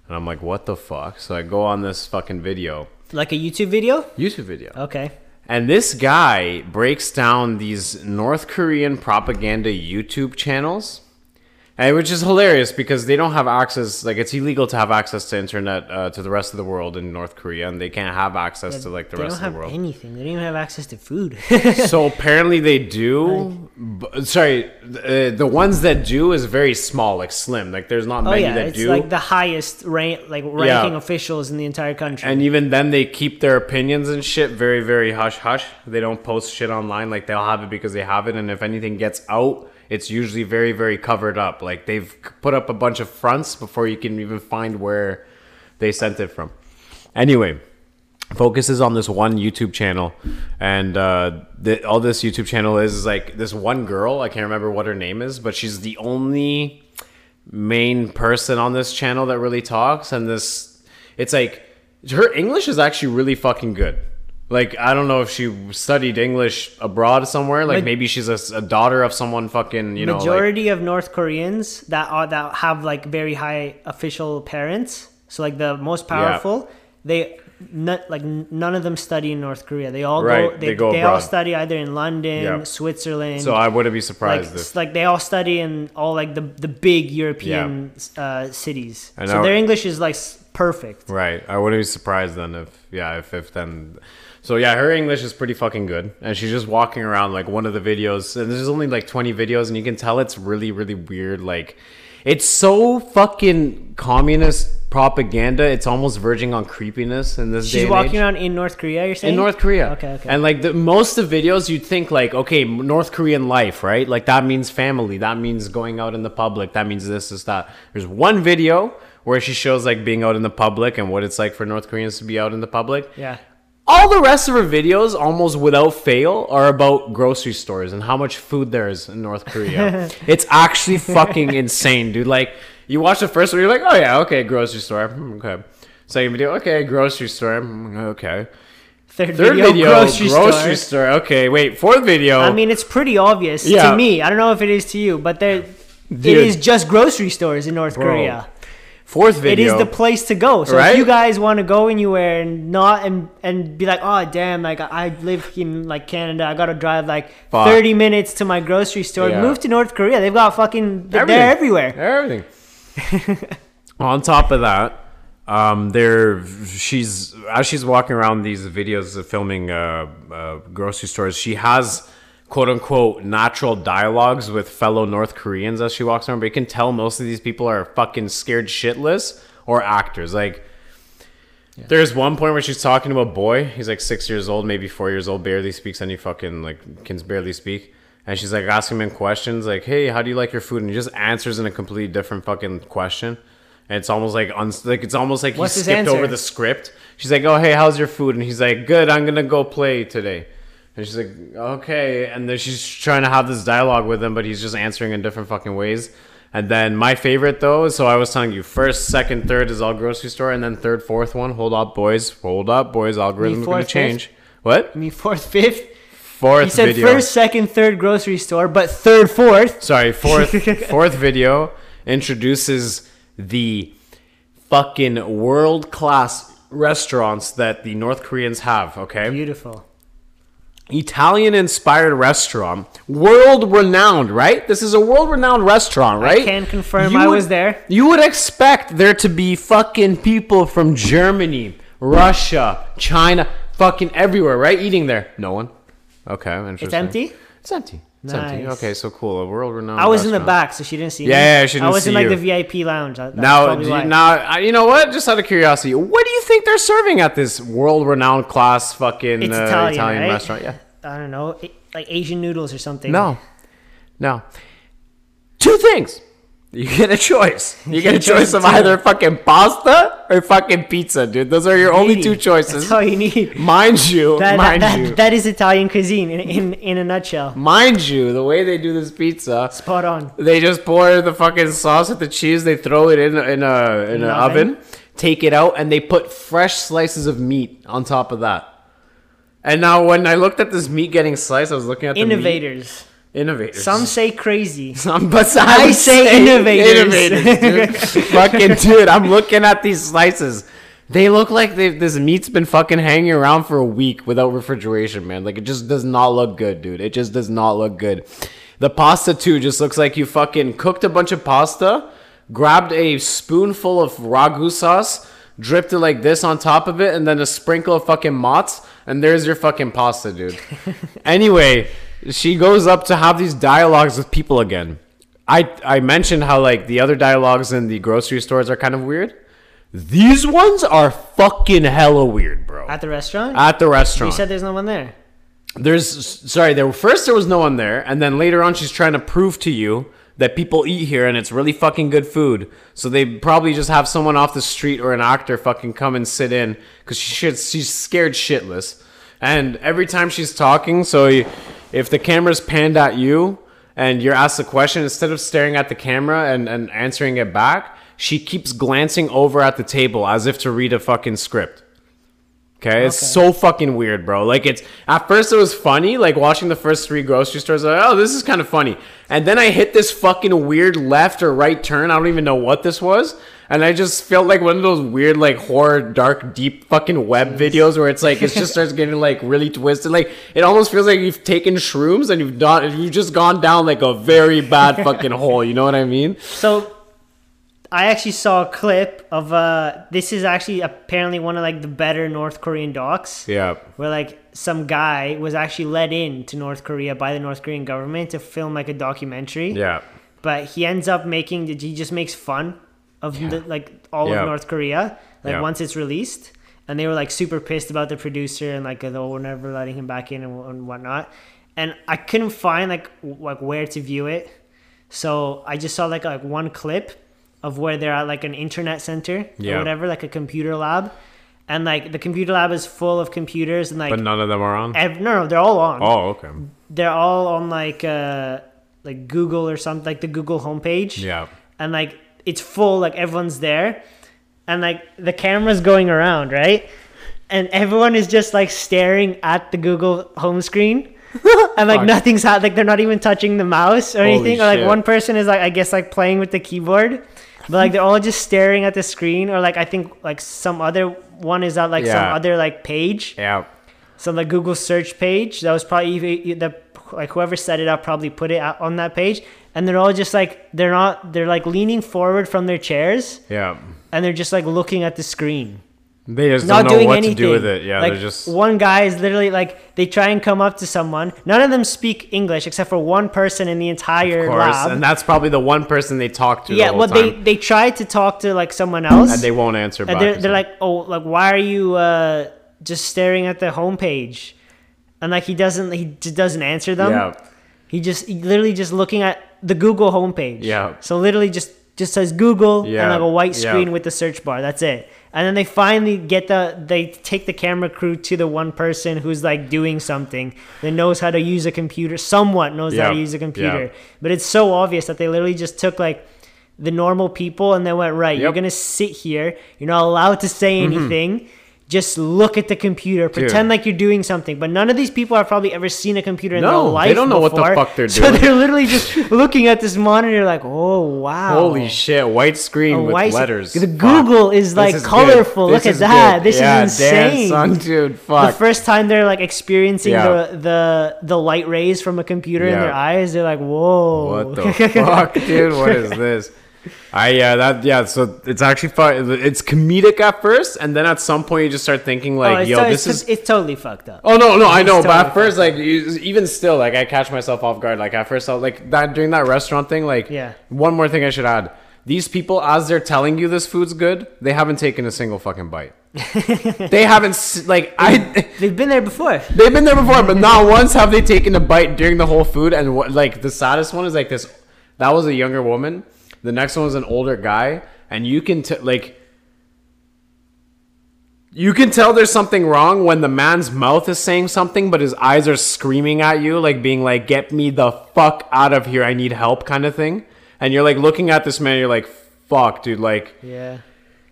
And I'm like, what the fuck? So I go on this fucking video, Like a YouTube video. YouTube video. Okay. And this guy breaks down these North Korean propaganda YouTube channels, and which is hilarious because they don't have access. Like it's illegal to have access to internet uh, to the rest of the world in North Korea, and they can't have access to like the rest of the world. anything. They don't even have access to food. so apparently they do. sorry, the, uh, the ones that do is very small, like slim. Like there's not oh many yeah, that it's do. like the highest rank, like ranking officials in the entire country. And even then, they keep their opinions and shit very, very hush hush. They don't post shit online. Like they'll have it because they have it, and if anything gets out, it's usually very, very covered up. Like they've put up a bunch of fronts before you can even find where they sent it from. Anyway, focuses on this one YouTube channel, and uh, the, all this YouTube channel is, is like this one girl. I can't remember what her name is, but she's the only main person on this channel that really talks and this it's like her english is actually really fucking good like i don't know if she studied english abroad somewhere like Like- maybe she's a, a daughter of someone fucking you know like, Majority of North Koreans that are that have like very high official parents, so like the most powerful, they not like none of them study in North Korea. They all go they, they go they all study either in London, Yeah. Switzerland. so i wouldn't be like, surprised if like they all study in all like the the big European uh, cities. I So know. their English is like perfect. Right. I wouldn't be surprised then if yeah, if if then so yeah, her English is pretty fucking good. And she's just walking around like one of the videos and there's only like 20 videos and you can tell it's really really weird like it's so fucking communist propaganda. It's almost verging on creepiness in this day She's walking age. around in North Korea. You're saying in North Korea. Okay, okay. And like the most of the videos, you'd think like, okay, North Korean life, right? Like that means family. That means going out in the public. That means this, this, that. There's one video where she shows like being out in the public and what it's like for North Koreans to be out in the public. yeah. All the rest of her videos, almost without fail, are about grocery stores and how much food there is in North Korea. it's actually fucking insane, dude. Like, you watch the first one, you're like, oh yeah, okay, grocery store. Hmm, Okay. Second video, okay, grocery store. Hmm, Okay. Third, Third video, video, grocery, grocery, store. store. Okay, wait. Fourth video. I mean, it's pretty obvious Yeah. to me. I don't know if it is to you, but there, it is just grocery stores in North Bro, Korea. Fourth It video. is the place to go. So Right? if you guys want to go anywhere and not and and be like, oh damn, like I live in like Canada, I gotta drive like Fuck. thirty minutes to my grocery store. Yeah. Move to North Korea. They've got fucking they're everywhere. Everything. On top of that, um, there she's as she's walking around these videos of filming uh, uh, grocery stores. She has quote unquote natural dialogues with fellow North Koreans as she walks around. But you can tell most of these people are fucking scared shitless or actors. Like. There's one point where she's talking to a boy. He's like six years old, maybe four years old, barely speaks any fucking like can barely speak. And she's like asking him questions like, "Hey, how do you like your food?" And he just answers in a completely different fucking question. And it's almost like uns- like it's almost like What's he skipped answer? over the script. She's like, "Oh, hey, how's your food?" And he's like, "Good. I'm gonna go play today." And she's like, "Okay." And then she's trying to have this dialogue with him, but he's just answering in different fucking ways. And then my favorite though, so I was telling you, first, second, third is all grocery store, and then third, fourth one. Hold up, boys. Hold up, boys. Algorithm's gonna fourth, change. What? Me fourth, fifth. Fourth You said video. first, second, third grocery store, but third, fourth. Sorry, fourth fourth video introduces the fucking world class restaurants that the North Koreans have. Okay, Beautiful. Italian inspired restaurant, world renowned, right? This is a world renowned restaurant, right? can confirm You I would- was there. You would expect there to be fucking people from Germany, Russia, China, fucking everywhere, right? Eating there. No one. Okay, interesting. It's empty. It's empty. Nice. Okay, so cool. A world renowned. I was in the back, so she didn't see me. Yeah, yeah, she didn't see it. I was see in like you. the VIP lounge. That- Now, you, now, you know what? Just out of curiosity, what do you think they're serving at this world-renowned class fucking uh, Italian, Italian, right? restaurant? Yeah. I don't know, like Asian noodles or something. No, no. Two things. You get a choice. You get a choice of either fucking pasta or fucking pizza, dude. Those are your only two choices. That's all you need. Mind you, That, mind that, you, that, that is Italian cuisine in, in, in a nutshell. mind you, the way they do this pizza, Spot on. They just pour the fucking sauce with the cheese. They throw it in in a in an an oven. oven. take it out, and they put fresh slices of meat on top of that. And now, when I looked at this meat getting sliced, I was looking at the meat. Innovators. Some say crazy. Some, but I would say innovators. innovators, dude. fucking dude, I'm looking at these slices. They look like this meat's been fucking hanging around for a week without refrigeration, man. Like it just does not look good, dude. It just does not look good. The pasta too just looks like you fucking cooked a bunch of pasta, grabbed a spoonful of ragu sauce, dripped it like this on top of it, and then a sprinkle of fucking mozz, and there's your fucking pasta, dude. anyway, she goes up to have these dialogues with people again. I I mentioned how like the other dialogues in the grocery stores are kind of weird. These ones are fucking hella weird, bro. At the restaurant? At the restaurant. you said there's no one there. There's sorry, there first there was no one there, and then later on she's trying to prove to you that people eat here and it's really fucking good food. So they probably just have someone off the street or an actor fucking come and sit in because she should, she's scared shitless. And every time she's talking, so you, if the camera's panned at you and you're asked a question, instead of staring at the camera and, and answering it back, she keeps glancing over at the table as if to read a fucking script. Okay, it's Okay. so fucking weird, bro. Like it's at first it was funny, like watching the first three grocery stores. Like, oh, this is kind of funny. And then I hit this fucking weird left or right turn. I don't even know what this was, and I just felt like one of those weird, like horror, dark, deep fucking web videos where it's like it just starts getting like really twisted. Like it almost feels like you've taken shrooms and you've done you've just gone down like a very bad fucking hole. You know what I mean? So I actually saw a clip of uh this is actually apparently one of like the better North Korean docs Yeah. where like some guy was actually let in to North Korea by the North Korean government to film like a documentary. Yeah. But he ends up making he just makes fun of the, like all Yeah. of North Korea like Yeah. once it's released and they were like super pissed about the producer and like oh we're never letting him back in and, and whatnot and I couldn't find like w- like where to view it so I just saw like like one clip of where they're at like an internet center Yeah. or whatever like a computer lab and like the computer lab is full of computers and like But none of them are on. ev- no no they're all on Oh, okay. they're all on like uh like Google or something like the Google homepage Yeah. and like it's full like everyone's there and like the camera's going around right and everyone is just like staring at the google home screen and like Fuck. nothing's ha- like they're not even touching the mouse or Holy anything or like shit. one person is like i guess like playing with the keyboard but like they're all just staring at the screen or like i think like some other one is at like some Yeah. other like page Yeah. so like Google search page that was probably the like whoever set it up probably put it out on that page, and they're all just like they're not they're like leaning forward from their chairs Yeah. and they're just like looking at the screen, They just not don't know doing what anything. to do with it. Yeah, like they're just one guy is literally like they try and come up to someone. None of them speak English except for one person in the entire of course, lab. and that's probably the one person they talk to. yeah, the well they they try to talk to like someone else, and they won't answer back. and they're, they're like, oh, like why are you uh, just staring at the homepage? And like he doesn't, he just doesn't answer them. yeah, He just he literally just looking at the Google homepage. Yeah. So literally just just says Google Yeah, and like a white yeah. screen with the search bar. That's it. And then they finally get the they take the camera crew to the one person who's like doing something that knows how to use a computer, somewhat knows how to use a computer. yeah. But it's so obvious that they literally just took like the normal people and they went right you're Mm-hmm. gonna sit here you're not allowed to say anything just look at the computer pretend like you're doing something but none of these people have probably ever seen a computer in No, their life. they don't know what the fuck they're doing. so they're literally just looking at this monitor like oh wow Holy shit! White screen A with white- letters. the Fuck. Google is, like, good. colorful. Look at that. good. This is insane. Son, dude. the first time they're like experiencing Yeah. the, the the light rays from a computer in their eyes they're like whoa What the fuck, dude? What is this? I yeah that yeah. So it's actually fun. It's comedic at first, and then at some point you just start thinking Oh, like, it's, yo, this it's, is. it's totally fucked up Oh no, no, I It's know. But totally at first, like, you- even still, like, I catch myself off guard. Like, at first, I like that during that restaurant thing. Like, Yeah. One more thing I should add: these people, as they're telling you this food's good, they haven't taken a single fucking bite. they haven't like I. they've been there before They've been there before, but not once have they taken a bite during the whole food. And what, like the saddest one is like this. That was a younger woman. The next one was an older guy, and you can t- like. You can tell there's something wrong when the man's mouth is saying something, but his eyes are screaming at you, like being like, "Get me the fuck out of here! I need help," kind of thing. And you're like looking at this man, you're like, "Fuck, dude!" Like, yeah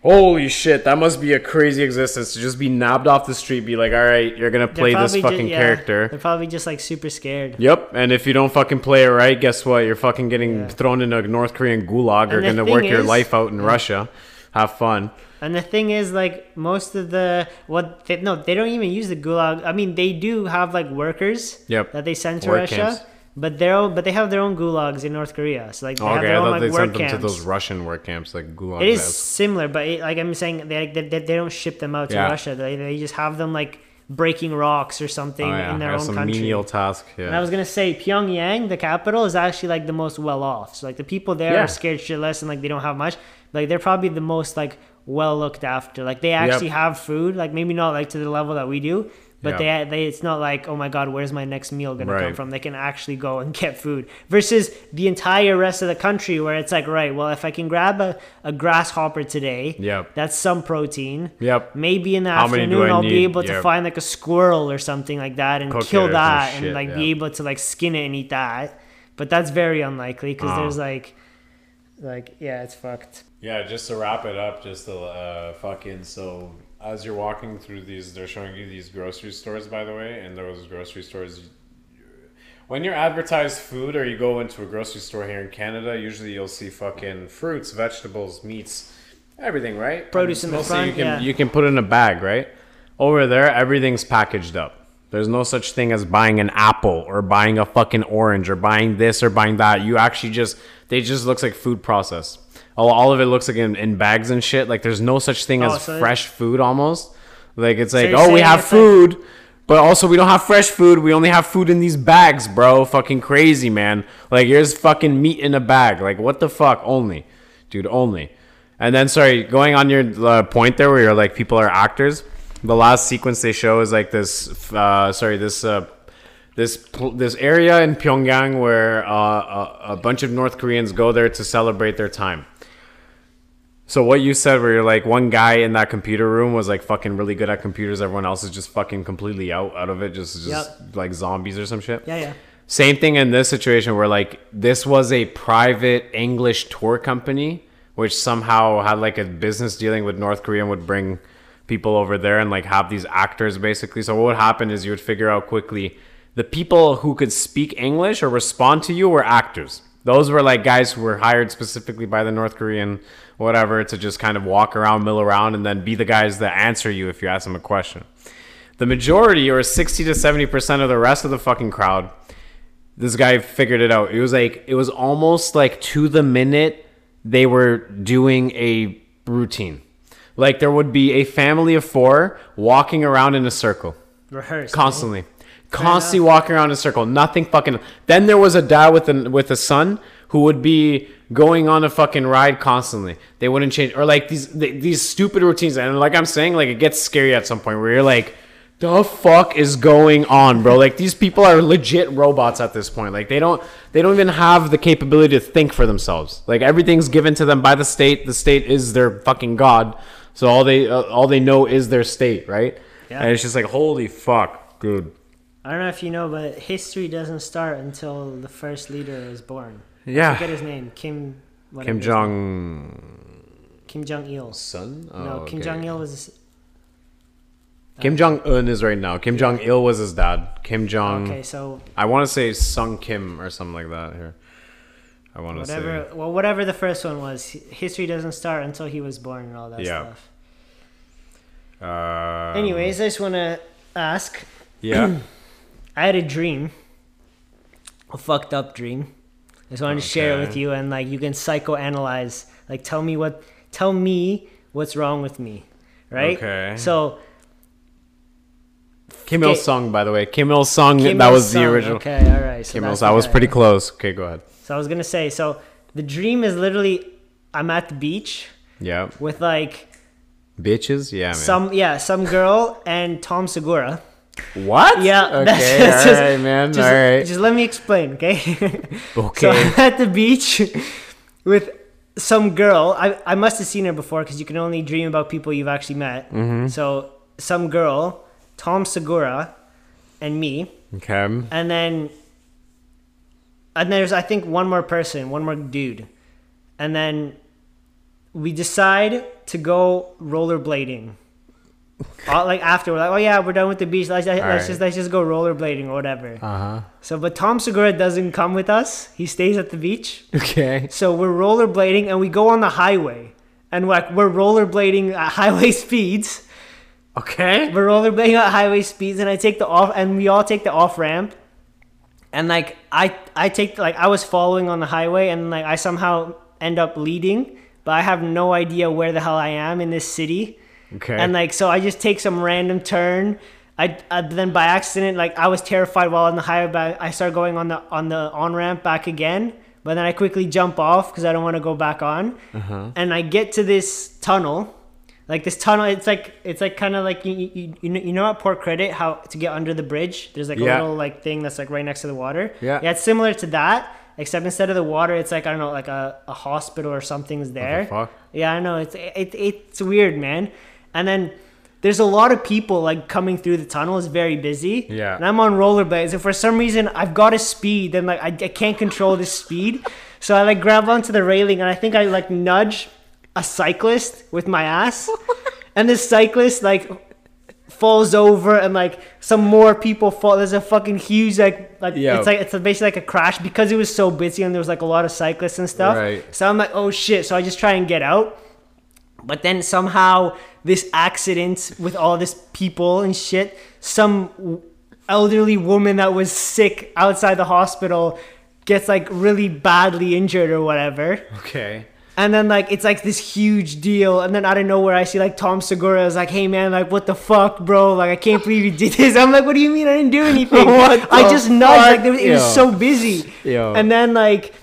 Holy shit, that must be a crazy existence to just be nabbed off the street, be like, all right, you're gonna play this fucking yeah, character. they're probably just like super scared Yep, and if you don't fucking play it right, guess what? You're fucking getting Yeah. thrown in a North Korean gulag or And gonna work your life out in Russia. Have fun. And the thing is, like most of the what they, no, they don't even use the gulag. I mean, they do have like workers Yep. that they send to Work Russia, camps. But they're all, but they have their own gulags in North Korea. So like they oh, have okay, their I own thought like they work sent them camps. to those Russian work camps like gulag. it is similar, but it, like I'm saying, they, they they they don't ship them out to Yeah. Russia. They they just have them like breaking rocks or something Oh, yeah. in their Have own some country. menial task. Yeah. And I was gonna say Pyongyang, the capital, is actually like the most well off. So like the people there Yeah. are scared shitless and like they don't have much. Like they're probably the most like well looked after. Like they actually have food. Like maybe not like to the level that we do, but they they it's not like oh my god, where's my next meal gonna come from? They can actually go and get food. Versus the entire rest of the country where it's like right, well if I can grab a, a grasshopper today, Yep. that's some protein. Yep. Maybe in the How afternoon I I'll be need? able to find like a squirrel or something like that and Cook kill that and shit, like yeah. be able to like skin it and eat that. But that's very unlikely because Oh. there's like, like yeah, it's fucked. Yeah, just to wrap it up, just to uh, fucking so as you're walking through these, they're showing you these grocery stores, by the way, and those grocery stores. When you're advertised food or you go into a grocery store here in Canada, usually you'll see fucking fruits, vegetables, meats, everything, right? Produce in the front, you can yeah. you can put in a bag, right? Over there, everything's packaged up. There's no such thing as buying an apple or buying a fucking orange or buying this or buying that. You actually just they just looks like food process. All, all of it looks like in, in bags and shit. Like there's no such thing Oh, as so- fresh food almost. Like it's like oh we have it's like- food, but also we don't have fresh food. We only have food in these bags, bro. Fucking crazy, man. Like here's fucking meat in a bag. Like what the fuck? Only, dude, only. And then sorry, going on your uh, point there, where you're like people are actors. The last sequence they show is like this. Uh, sorry, this. Uh, this pl- this area in Pyongyang where uh, a, a bunch of North Koreans go there to celebrate their time. So what you said, where you're like one guy in that computer room was like fucking really good at computers, everyone else is just fucking completely out out of it, just just Yep. like zombies or some shit. Yeah, yeah. Same thing in this situation where like this was a private English tour company which somehow had like a business dealing with North Korea and would bring people over there and like have these actors basically. So what would happen is you would figure out quickly the people who could speak English or respond to you were actors. Those were like guys who were hired specifically by the North Korean whatever to just kind of walk around, mill around, and then be the guys that answer you if you ask them a question. The majority, or 60 to 70% of the rest of the fucking crowd, this guy figured it out. It was like, it was almost like to the minute they were doing a routine. Like there would be a family of four walking around in a circle constantly constantly walking around in a circle nothing fucking then there was a dad with a with a son who would be going on a fucking ride constantly. They wouldn't change or like these these stupid routines and like i'm saying like it gets scary at some point where you're like the fuck is going on bro? Like these people are legit robots at this point. Like they don't they don't even have the capability to think for themselves. Like everything's given to them by the state. The state is their fucking god. So all they uh, all they know is their state right? Yeah. and it's just like holy fuck dude. I don't know if you know, but history doesn't start until the first leader is born. Yeah. I forget his name. Kim Kim Jong Kim Jong Il. son. no, Oh, Kim okay. Jong Il was. Kim Jong Un is right now. Kim Jong Il was his dad. Kim Jong. Okay, so I want to say Sung Kim or something like that here. I want to whatever. say. Well, whatever the first one was, history doesn't start until he was born and all that Yeah. stuff. Um, Anyways, I just want to ask. Yeah. I had a dream, a fucked up dream. I just wanted to share it with you, and like you can psychoanalyze. Like, tell me what, tell me what's wrong with me, right? Okay. So Kim Il Sung, by the way. Kim Il Sung. Kim that Il was the original. Okay, all right. So Kim Il Sung. I was pretty close. Okay, go ahead. So I was gonna say, so the dream is literally, I'm at the beach Yeah. with like Bitches. Yeah, man. some, yeah, some girl and Tom Segura. What? Yeah, Okay. that's- that's just- right, man. Just, all right. just let me explain, okay? okay. So I'm at the beach with some girl. I, I must have seen her before because you can only dream about people you've actually met. Mm-hmm. So some girl, Tom Segura, and me, okay. and then and there's I think one more person, one more dude, and then we decide to go rollerblading. Uh, like after we're like, oh yeah, we're done with the beach. Let's, let's Alright. just let's just go rollerblading or whatever. Uh huh. So, but Tom Segura doesn't come with us. He stays at the beach. Okay. So we're rollerblading and we go on the highway. And like we're rollerblading at highway speeds. Okay. We're rollerblading at highway speeds and I take the off and we all take the off ramp. And like I I take like I was following on the highway and like I somehow end up leading, but I have no idea where the hell I am in this city. Okay. And like so I just take some random turn. I, I then by accident like I was terrified while on the highway but I start going on the on the on ramp back again. But then I quickly jump off because I don't want to go back on. Uh-huh. And I get to this tunnel. Like this tunnel, it's like it's like kind of like you, you you know you know at Port Credit how to get under the bridge. There's like Yeah. a little like thing that's like right next to the water. Yeah. yeah, it's similar to that, except instead of the water, it's like I don't know, like a, a hospital or something's there. Yeah, I know it's it, it's weird, man. And then there's a lot of people like coming through the tunnel. It's very busy. Yeah. And I'm on rollerblades, and for some reason I've got a speed, and like I, I can't control this speed, so I like grab onto the railing, and I think I like nudge a cyclist with my ass, and this cyclist like falls over and like some more people fall there's a fucking huge like like Yeah. it's like it's basically like a crash because it was so busy and there was like a lot of cyclists and stuff Right. so i'm like oh shit so i just try and get out but then somehow this accident with all this people and shit some elderly woman that was sick outside the hospital gets like really badly injured or whatever okay. and then like it's like this huge deal, and then out of nowhere I see like Tom Segura is like, "Hey man, like what the fuck, bro? Like I can't believe you did this." I'm like, "What do you mean I didn't do anything? What I just nudged. Like fuck? was, it was so busy." Yo. And then like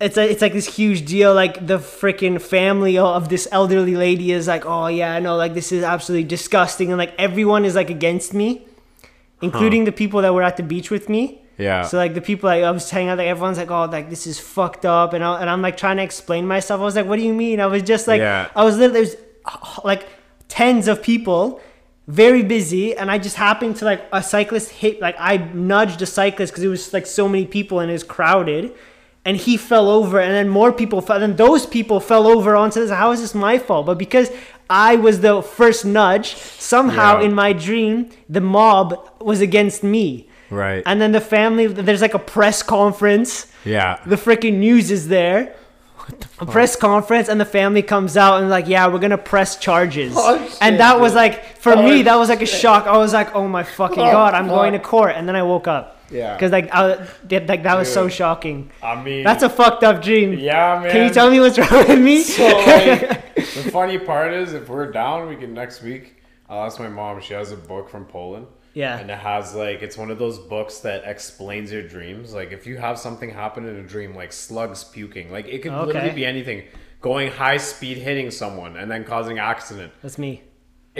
it's a, it's like this huge deal. Like the freaking family of this elderly lady is like, "Oh yeah, I know. Like this is absolutely disgusting," and like everyone is like against me, including the people that were at the beach with me. Yeah. So like the people like, I was hanging out, like everyone's like, "Oh, like this is fucked up," and I, and I'm like trying to explain myself. I was like, "What do you mean?" I was just like, Yeah. I was literally there's uh, like tens of people, very busy, and I just happened to like a cyclist hit like I nudged a cyclist because it was like so many people and it was crowded, and he fell over, and then more people fell, and those people fell over onto this. How is this my fault? But because I was the first nudge, somehow Yeah. in my dream the mob was against me. right. And then the family, there's like a press conference. yeah. The freaking news is there. A press conference, and the family comes out and like, yeah, we're gonna press charges. Oh, shit, and that was like, for me, Oh, that was like a shock. I was like, oh my fucking Oh, god, I'm fuck. going to court. And then I woke up. Yeah. Because like, I, that- like that was so shocking. I mean, That's a fucked up dream. yeah, man. Can you tell me what's wrong with me? So like, the funny part is, if we're down, we can next week. I'll ask my mom. She has a book from Poland. Yeah. And it has like it's one of those books that explains your dreams. Like if you have something happen in a dream, like slugs puking, like it could Okay. literally be anything. Going high speed, hitting someone, and then causing accident. That's me.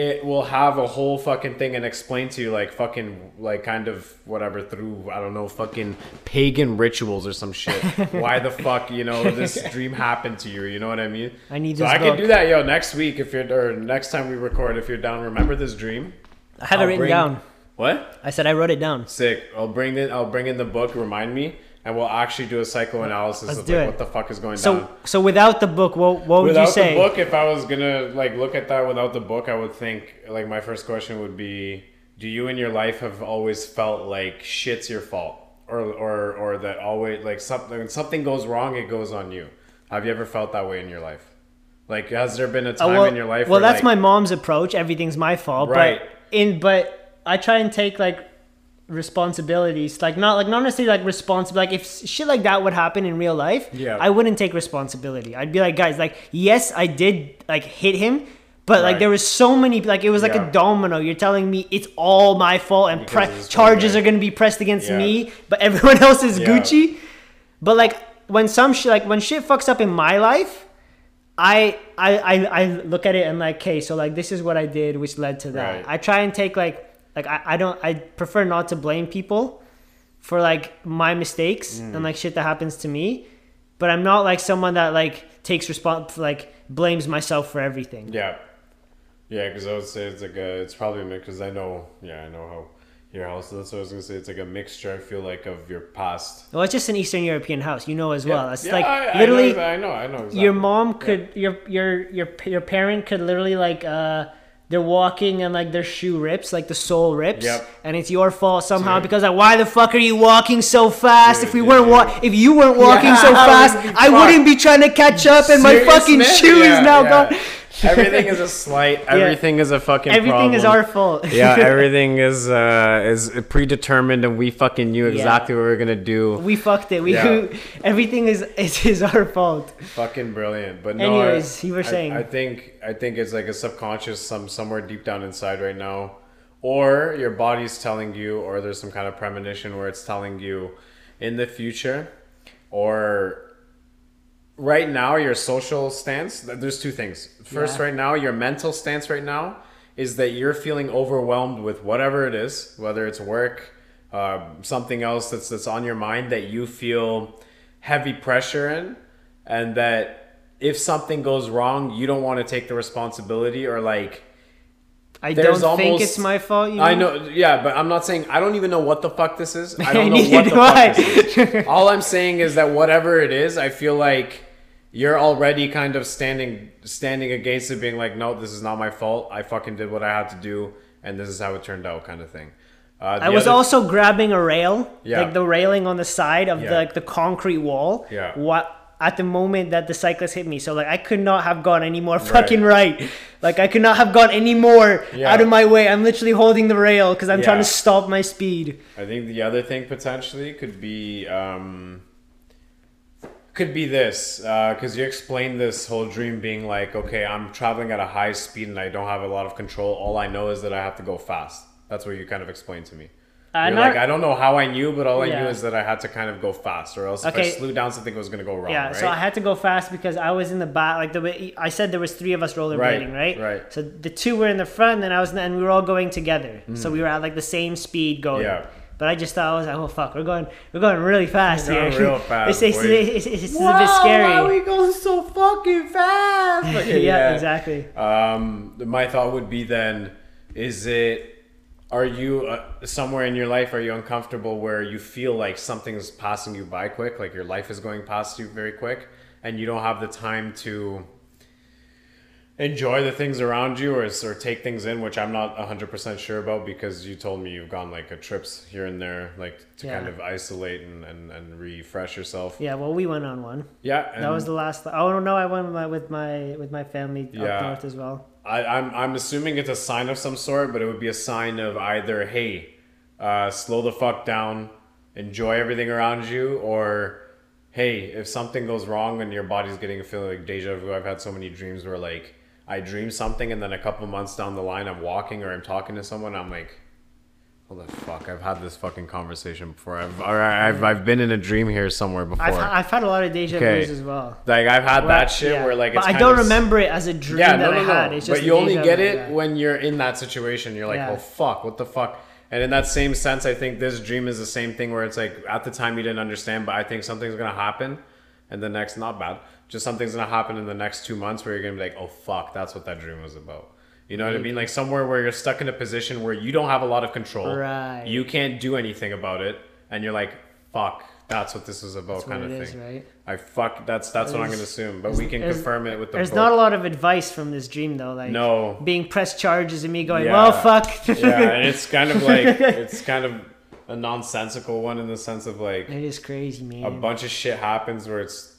It will have a whole fucking thing and explain to you like fucking like kind of whatever through I don't know fucking pagan rituals or some shit. Why the fuck you know this dream happened to you? You know what I mean? I need So I book. can do that, yo. Next week if you're or next time we record, if you're down, remember this dream. I have it I'll written bring- down. What? I said I wrote it down. Sick. I'll bring it. I'll bring in the book. Remind me, and we'll actually do a psychoanalysis Let's of like what the fuck is going So down. so without the book, what what would Without you say? Without the book, if I was gonna like look at that without the book, I would think like my first question would be: Do you in your life have always felt like shit's your fault, or or or that always like something when something goes wrong, it goes on you? Have you ever felt that way in your life? Like, has there been a Uh, time well, in your life? well, where, that's like, my mom's approach. Everything's my fault. Right. But in but I try and take like responsibilities, like not like not necessarily like responsible. Like if shit like that would happen in real life, Yeah. I wouldn't take responsibility. I'd be like, guys, like yes, I did like hit him. But like there was so many, like it was like Yeah. a domino. You're telling me it's all my fault, and pre- of this one charges are gonna be pressed against Yeah. me, but everyone else is Yeah. Gucci. But like when some shit, like when shit fucks up in my life, I, I I I look at it and like, okay, so like this is what I did, which led to that. Right. I try and take like like I, I don't I prefer not to blame people for like my mistakes Mm. and like shit that happens to me, but I'm not like someone that like takes respons like blames myself for everything. Yeah, yeah. Because I would say it's like a, it's probably. Because I know, yeah, I know how your house. That's what I was gonna say. It's like a mixture. I feel like of your past. Well, it's just an Eastern European house, you know as well. Yeah. It's Yeah, like I, I literally know, I know, I know. Exactly. your mom could your your your your parent could literally like uh they're walking and like their shoe rips like the sole rips Yep. and it's your fault somehow Dude. because like why the fuck are you walking so fast Dude, if we weren't wa- if you weren't walking so fast I wouldn't be trying to catch up and my fucking man? shoe Yeah, is now yeah. gone Everything is a slight. Everything is a fucking. everything is our fault yeah, everything is uh, is predetermined, and we fucking knew Yeah. exactly what we were gonna do. we fucked it we Yeah. everything is is, is our fault Fucking brilliant. But no, Anyways, I, you were I- saying. I, think I think it's like a subconscious, some somewhere deep down inside right now, or your body's telling you, or there's some kind of premonition where it's telling you, in the future, or right now your social stance. There's two things. First, Yeah. right now your mental stance right now is that you're feeling overwhelmed with whatever it is, whether it's work, uh, something else that's that's on your mind that you feel heavy pressure in, and that if something goes wrong, you don't want to take the responsibility or like. I There's don't think it's my fault you know? I know, yeah, but I'm not saying I don't even know what the fuck this is. I don't know what the do I. fuck this is. All I'm saying is that whatever it is, I feel like you're already kind of standing standing against it, being like, no, this is not my fault. I fucking did what I had to do, and this is how it turned out, kind of thing. Uh, I was other- also grabbing a rail, Yeah. like the railing on the side of the like the concrete wall. Yeah. What at the moment that the cyclist hit me, so like I could not have gone any more fucking right. Like I could not have gone any more Yeah. out of my way. I'm literally holding the rail because I'm trying to stop my speed. I think the other thing potentially could be um, could be this because you explained this whole dream being like, okay, I'm traveling at a high speed and I don't have a lot of control. All I know is that I have to go fast. That's what you kind of explained to me. Uh, You're not- like, I don't know how I knew, but all I Yeah. knew is that I had to kind of go fast, or else if I Okay. slew down, something was gonna go wrong. Yeah, right? so I had to go fast because I was in the back. Like the way I said, there was three of us rollerblading, right? Right, right. So the two were in the front, and I was, and we were all going together. So we were at like the same speed going. Mm. Yeah. But I just thought I was like, oh fuck, we're going, we're going really fast We're here. going real fast, it's, it's, boy. it's, it's, it's a bit scary. going so fucking fast? Okay, yeah, exactly. Um, my thought would be then, is it, are you uh, somewhere in your life, are you uncomfortable where you feel like something's passing you by quick, like your life is going past you very quick, and you don't have the time to enjoy the things around you or, or take things in, which I'm not 100% sure about because you told me you've gone like a trips here and there, like to Yeah. kind of isolate and, and, and refresh yourself. Yeah, well, we went on one. Yeah. And That was the last. Oh no, I went with my with my, with my family Yeah. up north as well. I, I'm, I'm assuming it's a sign of some sort, but it would be a sign of either, hey, uh, slow the fuck down, enjoy everything around you, or hey, if something goes wrong and your body's getting a feeling like deja vu, I've had so many dreams where like I dream something and then a couple months down the line I'm walking or I'm talking to someone, I'm like, hold the fuck, I've had this fucking conversation before. I've, or I've, I've been in a dream here somewhere before. I've, I've had a lot of deja Okay. vus as well. like I've had Well, that shit yeah. where like but I don't of remember it as a dream yeah, that no, no, I had. It's just But you only get it yeah. when you're in that situation. You're like, Yeah. oh fuck, what the fuck? And in that same sense, I think this dream is the same thing where it's like at the time you didn't understand, but I think something's gonna happen, and the next not bad, just something's gonna happen in the next two months where you're gonna be like, oh fuck, that's what that dream was about. You know what I mean? Like somewhere where you're stuck in a position where you don't have a lot of control. Right. You can't do anything about it, and you're like, fuck, That's what this is about, That's kind of it is, thing. right? I fuck. That's that's what I'm gonna assume, but we can confirm it with the. There's book. not a lot of advice from this dream though. Like No. being pressed charges and me going, Yeah. well, fuck. yeah, and it's kind of like it's kind of a nonsensical one in the sense of like it is crazy, man. a bunch of shit happens where it's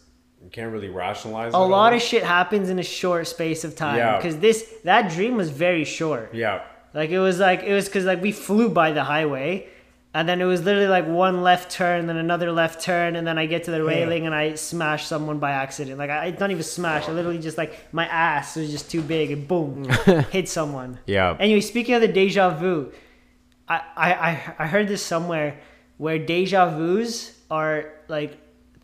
you can't really rationalize. a lot all. of shit happens in a short space of time Yeah. because this that dream was very short yeah, like it was like it was because like we flew by the highway and then it was literally like one left turn then another left turn and then i get to the hmm. railing and i smash someone by accident like i, I not even smash i literally just like my ass was just too big and boom hit someone yeah. Anyway, speaking of the deja vu, I, I, I- I heard this somewhere where deja vus are like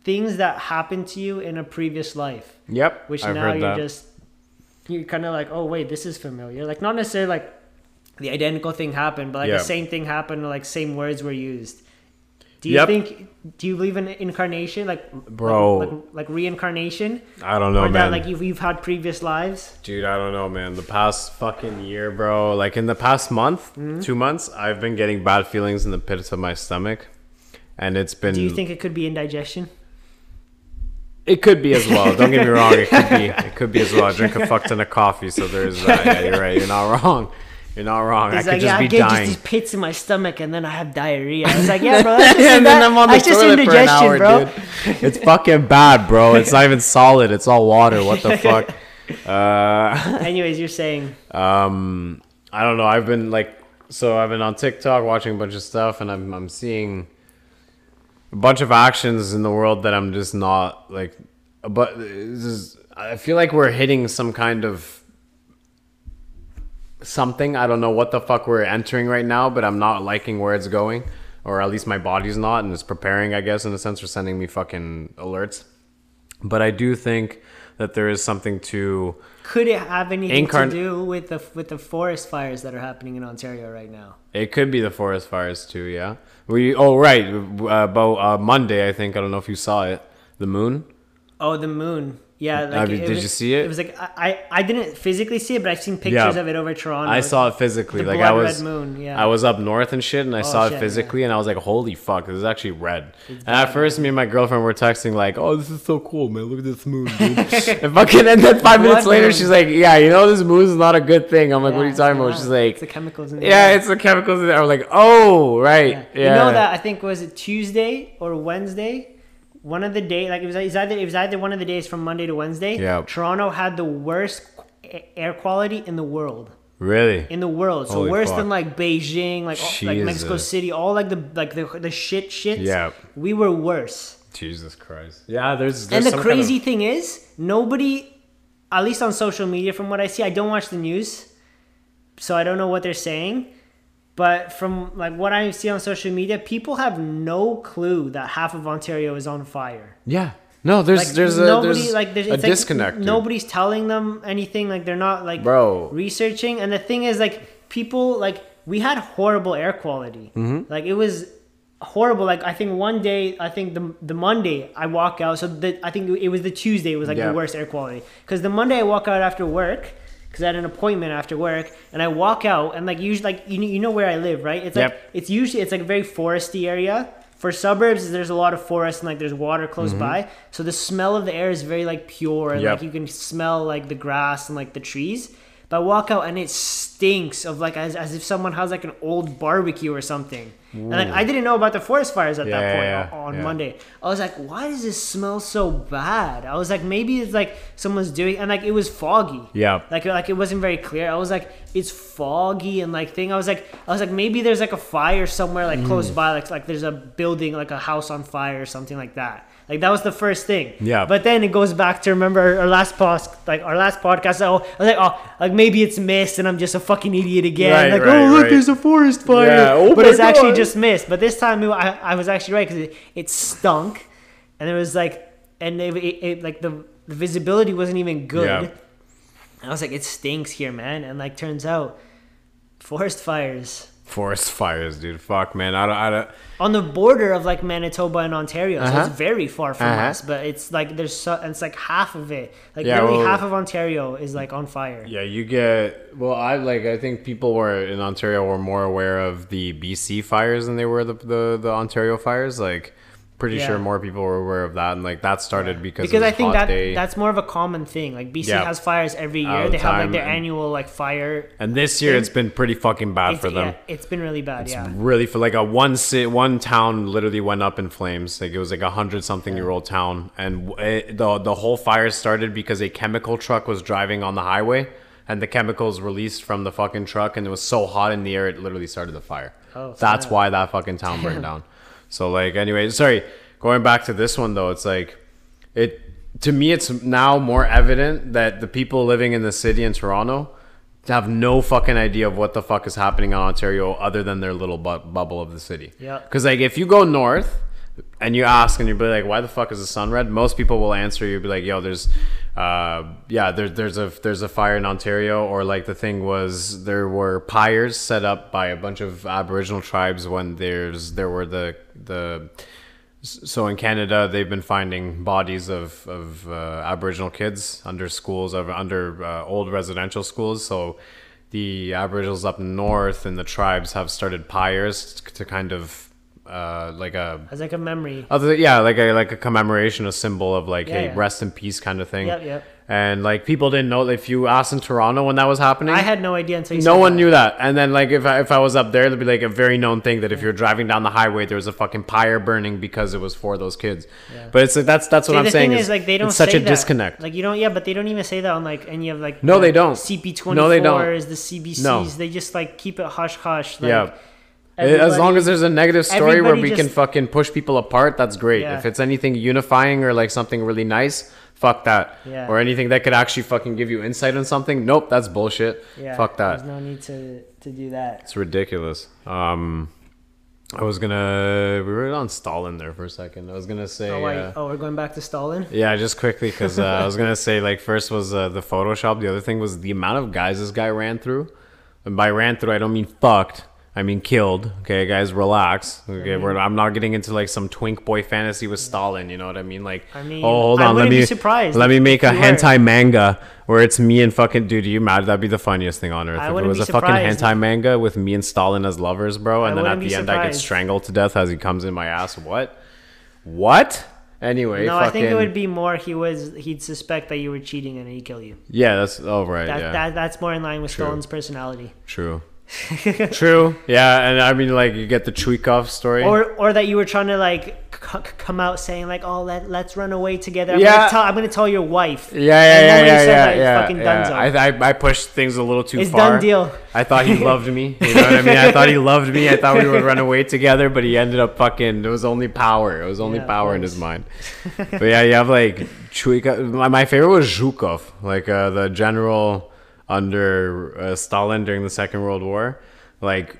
things that happened to you in a previous life, Yep. which I've now you're that. just you're kind of like, oh wait, this is familiar. Like not necessarily like the identical thing happened, but like Yeah. the same thing happened. Like same words were used. Do you Yep. think? Do you believe in incarnation, like Bro. like, like, like reincarnation, I don't know, or man. that like you've, you've had previous lives? Dude, I don't know, man. The past fucking year, bro. Like in the past month, Hmm? two months, I've been getting bad feelings in the pits of my stomach, and it's been. Do you think it could be indigestion? It could be as well. Don't get me wrong. It could be. It could be as well. I drink a fuck ton of coffee, so there's that. Yeah, you're right. You're not wrong. You're not wrong. He's I could like, just yeah, I be get just dying. these pits in my stomach, and then I have diarrhea. I was like, yeah, bro, that's just, and then I'm on the that's just toilet for an indigestion, hour, bro. dude. It's fucking bad, bro. It's not even solid. It's all water. What the fuck? Uh, Anyways, you're saying um, I don't know. I've been like, so I've been on TikTok watching a bunch of stuff, and I'm I'm seeing a bunch of actions in the world that I'm just not like. But this is, I feel like we're hitting some kind of something. I don't know what the fuck we're entering right now, but I'm not liking where it's going, or at least my body's not, and it's preparing, I guess, in a sense, for sending me fucking alerts. But I do think that there is something to could it have anything Incarn- to do with the with the forest fires that are happening in Ontario right now? It could be the forest fires too. Yeah. We. Oh right. Uh, about uh, Monday, I think. I don't know if you saw it. The moon. Oh, the moon. Yeah, like you- it did was- you see it? It was like I, I I didn't physically see it, but I've seen pictures Yeah. of it over Toronto. I saw it physically. the like I was. red moon, yeah. I was up north and shit, and I oh, saw shit, it physically, and I was like, "Holy fuck, this is actually red." and at first, me and my girlfriend were texting like, "Oh, this is so cool, man! Look at this moon, dude." and fucking, and then five minutes later, moon. she's like, "Yeah, you know, this moon is not a good thing." I'm like, "What are you it's talking about?" She's like, it's the chemicals in the "Yeah, air. it's the chemicals in there." I'm like, "Oh, right, Yeah. yeah." You know that I think was it Tuesday or Wednesday. One of the day, like it was, it was either it was either one of the days from Monday to Wednesday. Yeah. Toronto had the worst air quality in the world. Really? In the world, so Holy worse fuck. than like Beijing, like all- like Mexico City, all like the like the the shit shits. Yeah. we were worse. Jesus Christ. Yeah, there's. there's and the some kind of- crazy thing is, nobody, at least on social media, from what I see, I don't watch the news, so I don't know what they're saying. But from like what I see on social media, people have no clue that half of Ontario is on fire. Yeah. No, there's Like there's a nobody there's like there's a it's like disconnect. dude. nobody's telling them anything. Like they're not like Bro. researching. And the thing is, like people like we had horrible air quality. Mm-hmm. Like it was horrible. Like I think one day, I think the the Monday I walk out. So the I think it was the Tuesday It was like Yeah. the worst air quality because the Monday I walk out after work. Because I had an appointment after work, and I walk out, and like usually, like you know, you know where I live, right? It's like Yep. it's usually it's like a very foresty area. For suburbs, there's a lot of forest and like there's water close by, so the smell of the air is very like pure and Mm-hmm. Yep. like you can smell like the grass and like the trees. But I walk out and it stinks of like as, as if someone has like an old barbecue or something. And like I didn't know about the forest fires at Yeah, that point yeah, on, on yeah. Monday. I was like, why does this smell so bad? I was like, maybe it's like someone's doing and like it was foggy. Yeah. Like like it wasn't very clear. I was like, it's foggy and like thing. I was like I was like maybe there's like a fire somewhere like Mm. close by, like like there's a building like a house on fire or something like that. Like that was the first thing. Yeah. But then it goes back to remember our, last post like our last podcast. Oh, I was like, oh, like maybe it's mist and I'm just a fucking idiot again. Right, like, right, oh look, right. there's a forest fire. Yeah, oh but it's actually just mist. But this time I, I was actually right because it, it stunk, and it was like, and it, it, it like the, the visibility wasn't even good. Yeah. I was like, it stinks here, man. And like, turns out, forest fires Forest fires, dude. Fuck, man. I don't. I don't. on the border of like Manitoba and Ontario, so Uh-huh. it's very far from Uh-huh. us. But it's like there's so, and it's like half of it, like Yeah, literally well- half of Ontario is like on fire. Yeah, you get. Well, I like. I think people were in Ontario were more aware of the BC fires than they were the the, the Ontario fires. Like, pretty Yeah. sure more people were aware of that, and like that started because because I think that day. that's more of a common thing. Like BC Yeah. has fires every year. the They have like their and- annual like fire. and this year it's been pretty fucking bad It's, for them. yeah, it's been really bad. yeah. really for like a one city, one town literally went up in flames. Like it was like a hundred something year old town, and it, eh, the the whole fire started because a chemical truck was driving on the highway, and the chemicals released from the fucking truck, and it was so hot in the air it literally started the fire. Oh, That's why that fucking town burned down. So like anyway, sorry. Going back to this one though, it's like it to me it's now more evident that the people living in the city in Toronto have no fucking idea of what the fuck is happening in Ontario other than their little bu- bubble of the city. Yeah. Because like if you go north and you ask and you be like, why the fuck is the sun red? Most people will answer you be like, yo, there's, uh, yeah, there, there's a there's a fire in Ontario, or like the thing was there were pyres set up by a bunch of Aboriginal tribes when there's there were the the so in Canada, they've been finding bodies of, of uh, Aboriginal kids under schools, of, under uh, old residential schools. So the Aboriginals up north and the tribes have started pyres to kind of uh, like a As like a memory. other yeah like a like a commemoration, a symbol of like Yeah, hey yeah. rest in peace kind of thing. Yep, yep. And like people didn't know if you asked in Toronto when that was happening. I had no idea until you No one that. knew that. And then like if I, if I was up there, it'd be like a very known thing that if you're driving down the highway, there was a fucking pyre burning because it was for those kids. But it's like that's that's what See, I'm saying. is, is, like they don't it's such a that. disconnect. Like you don't, yeah, but they don't even say that on like any of like. No, the they don't. CP twenty No, they don't. fours, the CBCs. No. They just like keep it hush hush. Like, yeah. As long as there's a negative story where everybody we can fucking push people apart, that's great. Yeah. If it's anything unifying or like something really nice, fuck that. Yeah. Or anything that could actually fucking give you insight on something, nope, that's bullshit. yeah, fuck that. There's no need to to do that. It's ridiculous. Um, I was gonna. We were on Stalin there for a second. I was gonna say. Oh, uh, oh, we're going back to Stalin. Yeah, just quickly because uh, I was gonna say like first was uh, the Photoshop. The other thing was the amount of guys this guy ran through. And by ran through, I don't mean fucked. I mean killed. Okay, guys, relax. Okay, we're, I'm not getting into like some twink boy fantasy with Stalin. You know what I mean? Like, I mean, oh, hold on, let me be surprised Let me make a hentai manga where it's me and fucking dude. You mad? That'd be the funniest thing on earth. I if it was a fucking surprised. hentai manga with me and Stalin as lovers, bro, and I then at the be end I get strangled to death as he comes in my ass. What? What? Anyway, No, I think it would be more. He was. He'd suspect that you were cheating and he'd kill you. Yeah, that's oh right. That, yeah, that that's more in line with True. Stalin's personality. true. True. Yeah, and I mean, like, you get the Chuikov story. Or or that you were trying to like c- come out saying like, oh, let let's run away together. I'm Yeah. Gonna tell, I'm gonna tell your wife. yeah, yeah, yeah, then when you yeah, yeah, that, yeah. fucking yeah. I, I, I pushed things a little too It's far. done deal. I thought he loved me. You know what I mean? I thought he loved me. I thought we would run away together, but he ended up fucking. It was only power. It was only Yeah, power in his mind. but yeah, you have like Chuikov. My, my favorite was Zhukov, like uh, the general under uh, Stalin during the Second World War. Like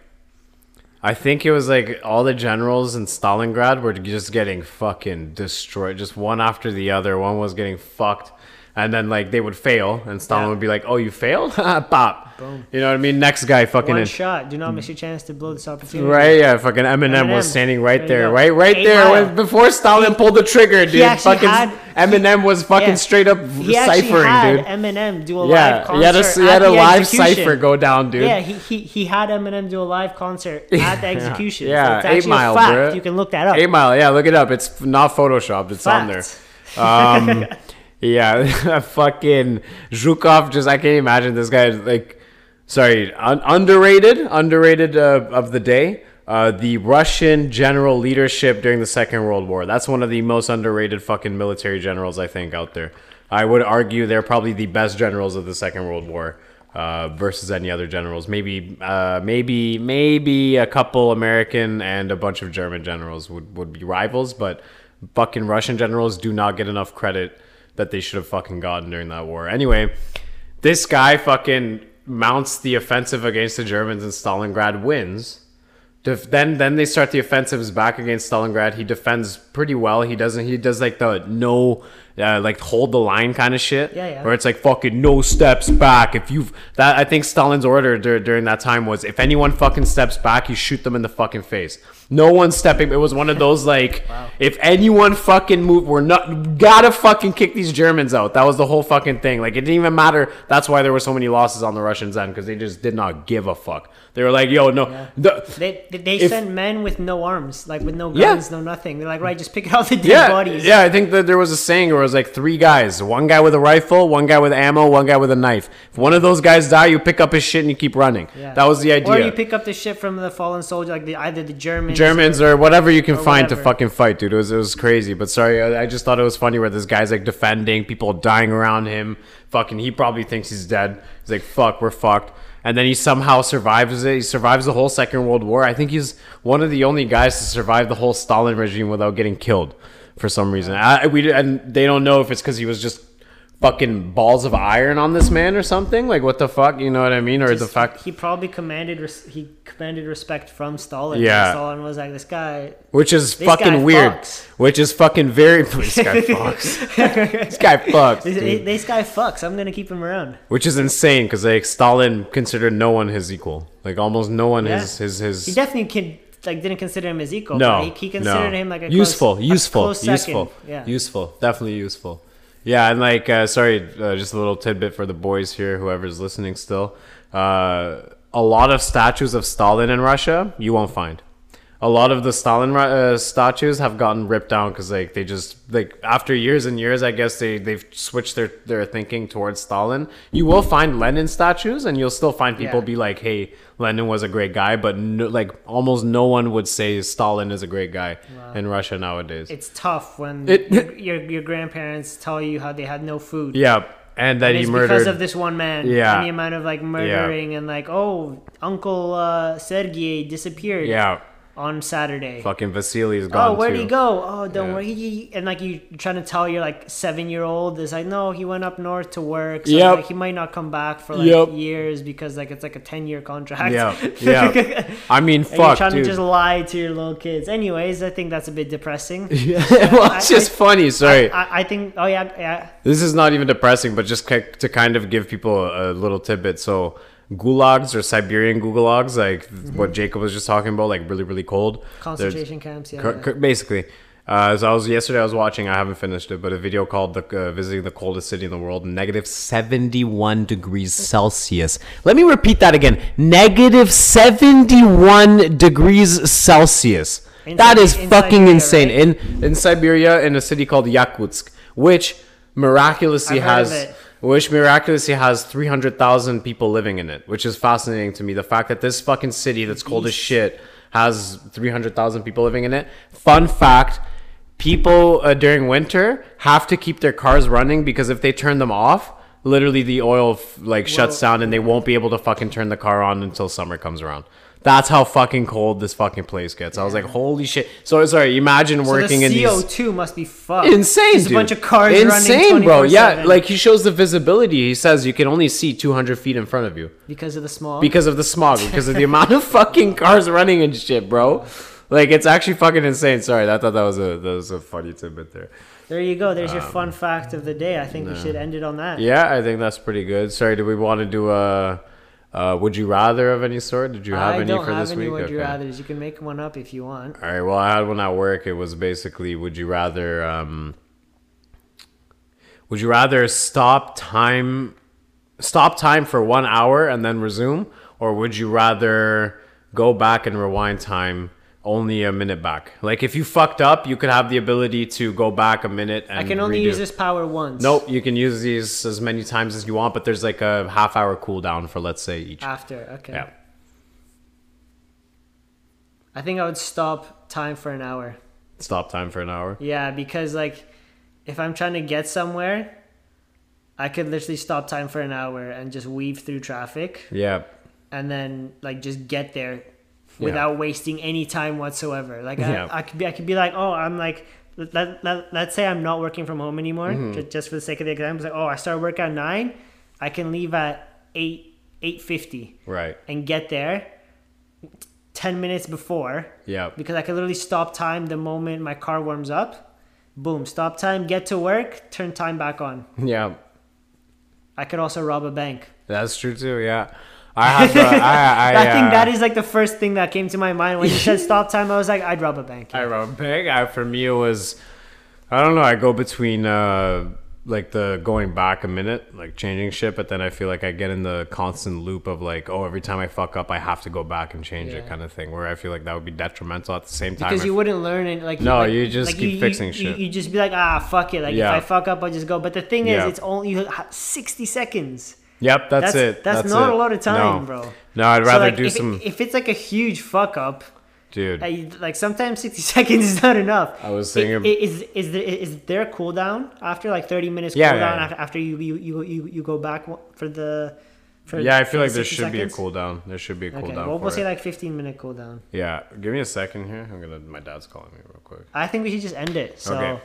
I think it was like all the generals in Stalingrad were just getting fucking destroyed, just one after the other. One was getting fucked, and then like they would fail, and Stalin Yeah. would be like, "Oh, you failed? Pop." Boom. You know what I mean? Next guy, fucking One in. shot. Do not miss your chance to blow this opportunity. Right, yeah, fucking Eminem, was standing right There there, right, right Eight there, when, before Stalin pulled the trigger, dude. Fucking had- Eminem was fucking Yeah. straight up He ciphering, had dude. Eminem do a live Yeah, concert he had a, he had a live execution. cipher go down, dude. Yeah, he, he he had Eminem do a live concert at the execution. Yeah, so it's Eight actually Mile, fact. bruh. You can look that up. Eight Mile, yeah, look it up. It's not photoshopped. It's on there. Um, yeah, fucking Zhukov. Just I can't imagine this guy. Like, sorry, un- underrated, underrated uh, of the day. Uh, the Russian general leadership during the Second World War. That's one of the most underrated fucking military generals I think out there. I would argue they're probably the best generals of the Second World War. Uh, versus any other generals, maybe, uh, maybe, maybe a couple American and a bunch of German generals would, would be rivals, but fucking Russian generals do not get enough credit that they should have fucking gotten during that war. Anyway, this guy fucking mounts the offensive against the Germans and Stalingrad wins. Def- then then they start the offensives back against Stalingrad. He defends pretty well. He doesn't he does like the no uh, like hold the line kind of shit. Yeah, yeah. Where it's like fucking no steps back. If you've that, I think Stalin's order dur- during that time was if anyone fucking steps back, you shoot them in the fucking face. No one stepping. It was one of those like, if anyone fucking move, we're not gotta fucking kick these Germans out. That was the whole fucking thing. Like it didn't even matter. That's why there were so many losses on the Russians end because they just did not give a fuck. They were like, yo, no, the, They they, If- sent men with no arms, like with no Yeah. guns, no nothing. They're like, right, just pick out the dead yeah, bodies. yeah. I think that there was a saying where was like three guys, one guy with a rifle, one guy with ammo, one guy with a knife. If one of those guys die, you pick up his shit and you keep running. Yeah. That was the idea. Or you pick up the shit from the fallen soldier, like the, either the Germans. Germans or whatever you can or find to fucking fight, dude. It was it was crazy. But sorry, I, I just thought it was funny where this guy's like defending, people dying around him. Fucking, he probably thinks he's dead. He's like, "Fuck, we're fucked." And then he somehow survives it. He survives the whole Second World War. I think he's one of the only guys to survive the whole Stalin regime without getting killed for some reason. I, we and they don't know if it's because he was just fucking balls of iron on this man or something. Like what the fuck, you know what I mean? Or the Just- fact he probably commanded res- he commanded respect from Stalin. Yeah. Stalin was like this guy. Which is fucking weird. fucks. Which is fucking very. This guy fucks. this guy fucks. This, this guy fucks. I'm gonna keep him around. Which is insane because like Stalin considered no one his equal. Like almost no one Yeah. his his his. He definitely can like didn't consider him as equal. no, but he, he considered no. him like a useful, close, useful, a close second. useful, Yeah. useful, definitely useful. Yeah, and like, uh, sorry, uh, just a little tidbit for the boys here, whoever's listening still. Uh, a lot of statues of Stalin in Russia you won't find. A lot of the Stalin uh, statues have gotten ripped down because like they just like after years and years, I guess they they've switched their their thinking towards Stalin. You will find Lenin statues, and you'll still find people Yeah. be like, "Hey, Lenin was a great guy," but no, like almost no one would say Stalin is a great guy in Russia nowadays. It's tough when It- your, your grandparents tell you how they had no food. yeah, and that And he murdered. because of this one man. Yeah. And the amount of like murdering and like, oh, Uncle uh, Sergey disappeared yeah, on Saturday. fucking Vasily is oh, gone Oh, where'd too. he go? Oh, don't Yeah. worry. He, he- and like you trying to tell your like seven year old is like, no, he went up north to work. So Yep. like, he might not come back for like Yep. years because like it's like a ten year contract. Yeah, yeah. I mean, And you're fuck, trying dude. to just lie to your little kids. Anyways, I think that's a bit depressing. Yeah, well, it's I- just funny. Sorry, I, I think. Oh yeah, yeah. this is not even depressing, but just to kind of give people a little tidbit. So, gulags or Siberian gulags, like what Jacob was just talking about, like really, really cold. There's- Concentration camps. Yeah. Basically. Uh, so I was yesterday. I was watching. I haven't finished it, but a video called "The uh, Visiting the Coldest City in the World." Negative seventy-one degrees Celsius. Let me repeat that again. Negative seventy-one degrees Celsius. In that is in fucking Siberia, insane. right? In in Siberia, in a city called Yakutsk, which miraculously I've has. Which miraculously has 300,000 people living in it, which is fascinating to me. The fact that this fucking city that's cold as shit has 300,000 people living in it. Fun fact people uh, during winter have to keep their cars running because if they turn them off, literally the oil f- like shuts Well- down and they won't be able to fucking turn the car on until summer comes around. That's how fucking cold this fucking place gets. I was like, holy shit. So sorry, imagine So working the in these CO2 must be fucked. insane, Just dude. a bunch of cars running. insane, running bro. Yeah, 24/7 like he shows the visibility. He says you can only see 200 feet in front of you because of the smog. because of the smog, because of the amount of fucking cars running and shit, bro. Like it's actually fucking insane. Sorry, I thought that was a that was a funny tidbit there. there you go. There's your fun fact of the day. I think we should end it on that. Um, Yeah, I think that's pretty good. Sorry, do we want to do a, uh would you rather of any sort? Did you have I any don't for have this any week? would you Okay. rather's. You can make one up if you want. All right. Well, I had one at work. It was basically, would you rather, um, would you rather stop time, stop time for one hour and then resume, or would you rather go back and rewind time only a minute back? Like if you fucked up, you could have the ability to go back a minute and I can only redo. use this power once. Nope, you can use these as many times as you want, but there's like a half hour cooldown for let's say each. After, okay. Yeah. I think I would stop time for an hour. Stop time for an hour. Yeah, because like if I'm trying to get somewhere, I could literally stop time for an hour and just weave through traffic Yeah. and then like just get there without wasting any time whatsoever. Like Yeah. I, I could be I could be like, "Oh, I'm like let, let, let's say I'm not working from home anymore, Mm-hmm. ju- just for the sake of the example. Like, oh, I start work at nine, I can leave at eight eight fifty Right. and get there ten minutes before Yeah. because I can literally stop time the moment my car warms up. Boom, stop time, get to work, turn time back on. Yeah, I could also rob a bank. that's true too. Yeah, I have. Uh, I, I, I think uh, that is like the first thing that came to my mind when you said stop time. I was like, I'd rob a bank. I wrote big. I, for me, it was. I don't know. I go between uh, like the going back a minute, like changing shit, but then I feel like I get in the constant loop of like, oh, every time I fuck up, I have to go back and change it, kind of thing. Where I feel like that would be detrimental at the same time. Because I you wouldn't learn it. Like No, like- you just like keep fixing you, shit. You, you just be like, ah, fuck it. Like Yeah. if I fuck up, I'll just go. But the thing is, Yeah. it's only you have sixty seconds. Yep, that's, That's it. That's, not it. a lot of time, no. bro. No, I'd So, rather like, do if, some, If it's like a huge fuck up, dude. I, like sometimes sixty seconds is not enough. I was thinking- i- is is there, is there a cooldown after like thirty minutes Yeah, cooldown yeah, yeah. after, after you, you you you you go back for the for yeah, I feel like there 60 should be a cooldown. There should be a Okay, cooldown. well, we'll say it. like fifteen minute cooldown. yeah, give me a second here. I'm gonna. My dad's calling me real quick. I think we should just end it. So Okay.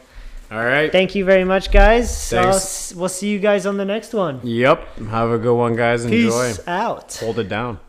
All right. thank you very much, guys. Thanks. s- we'll see you guys on the next one. Yep. Have a good one, guys. Enjoy. Peace out. Hold it down.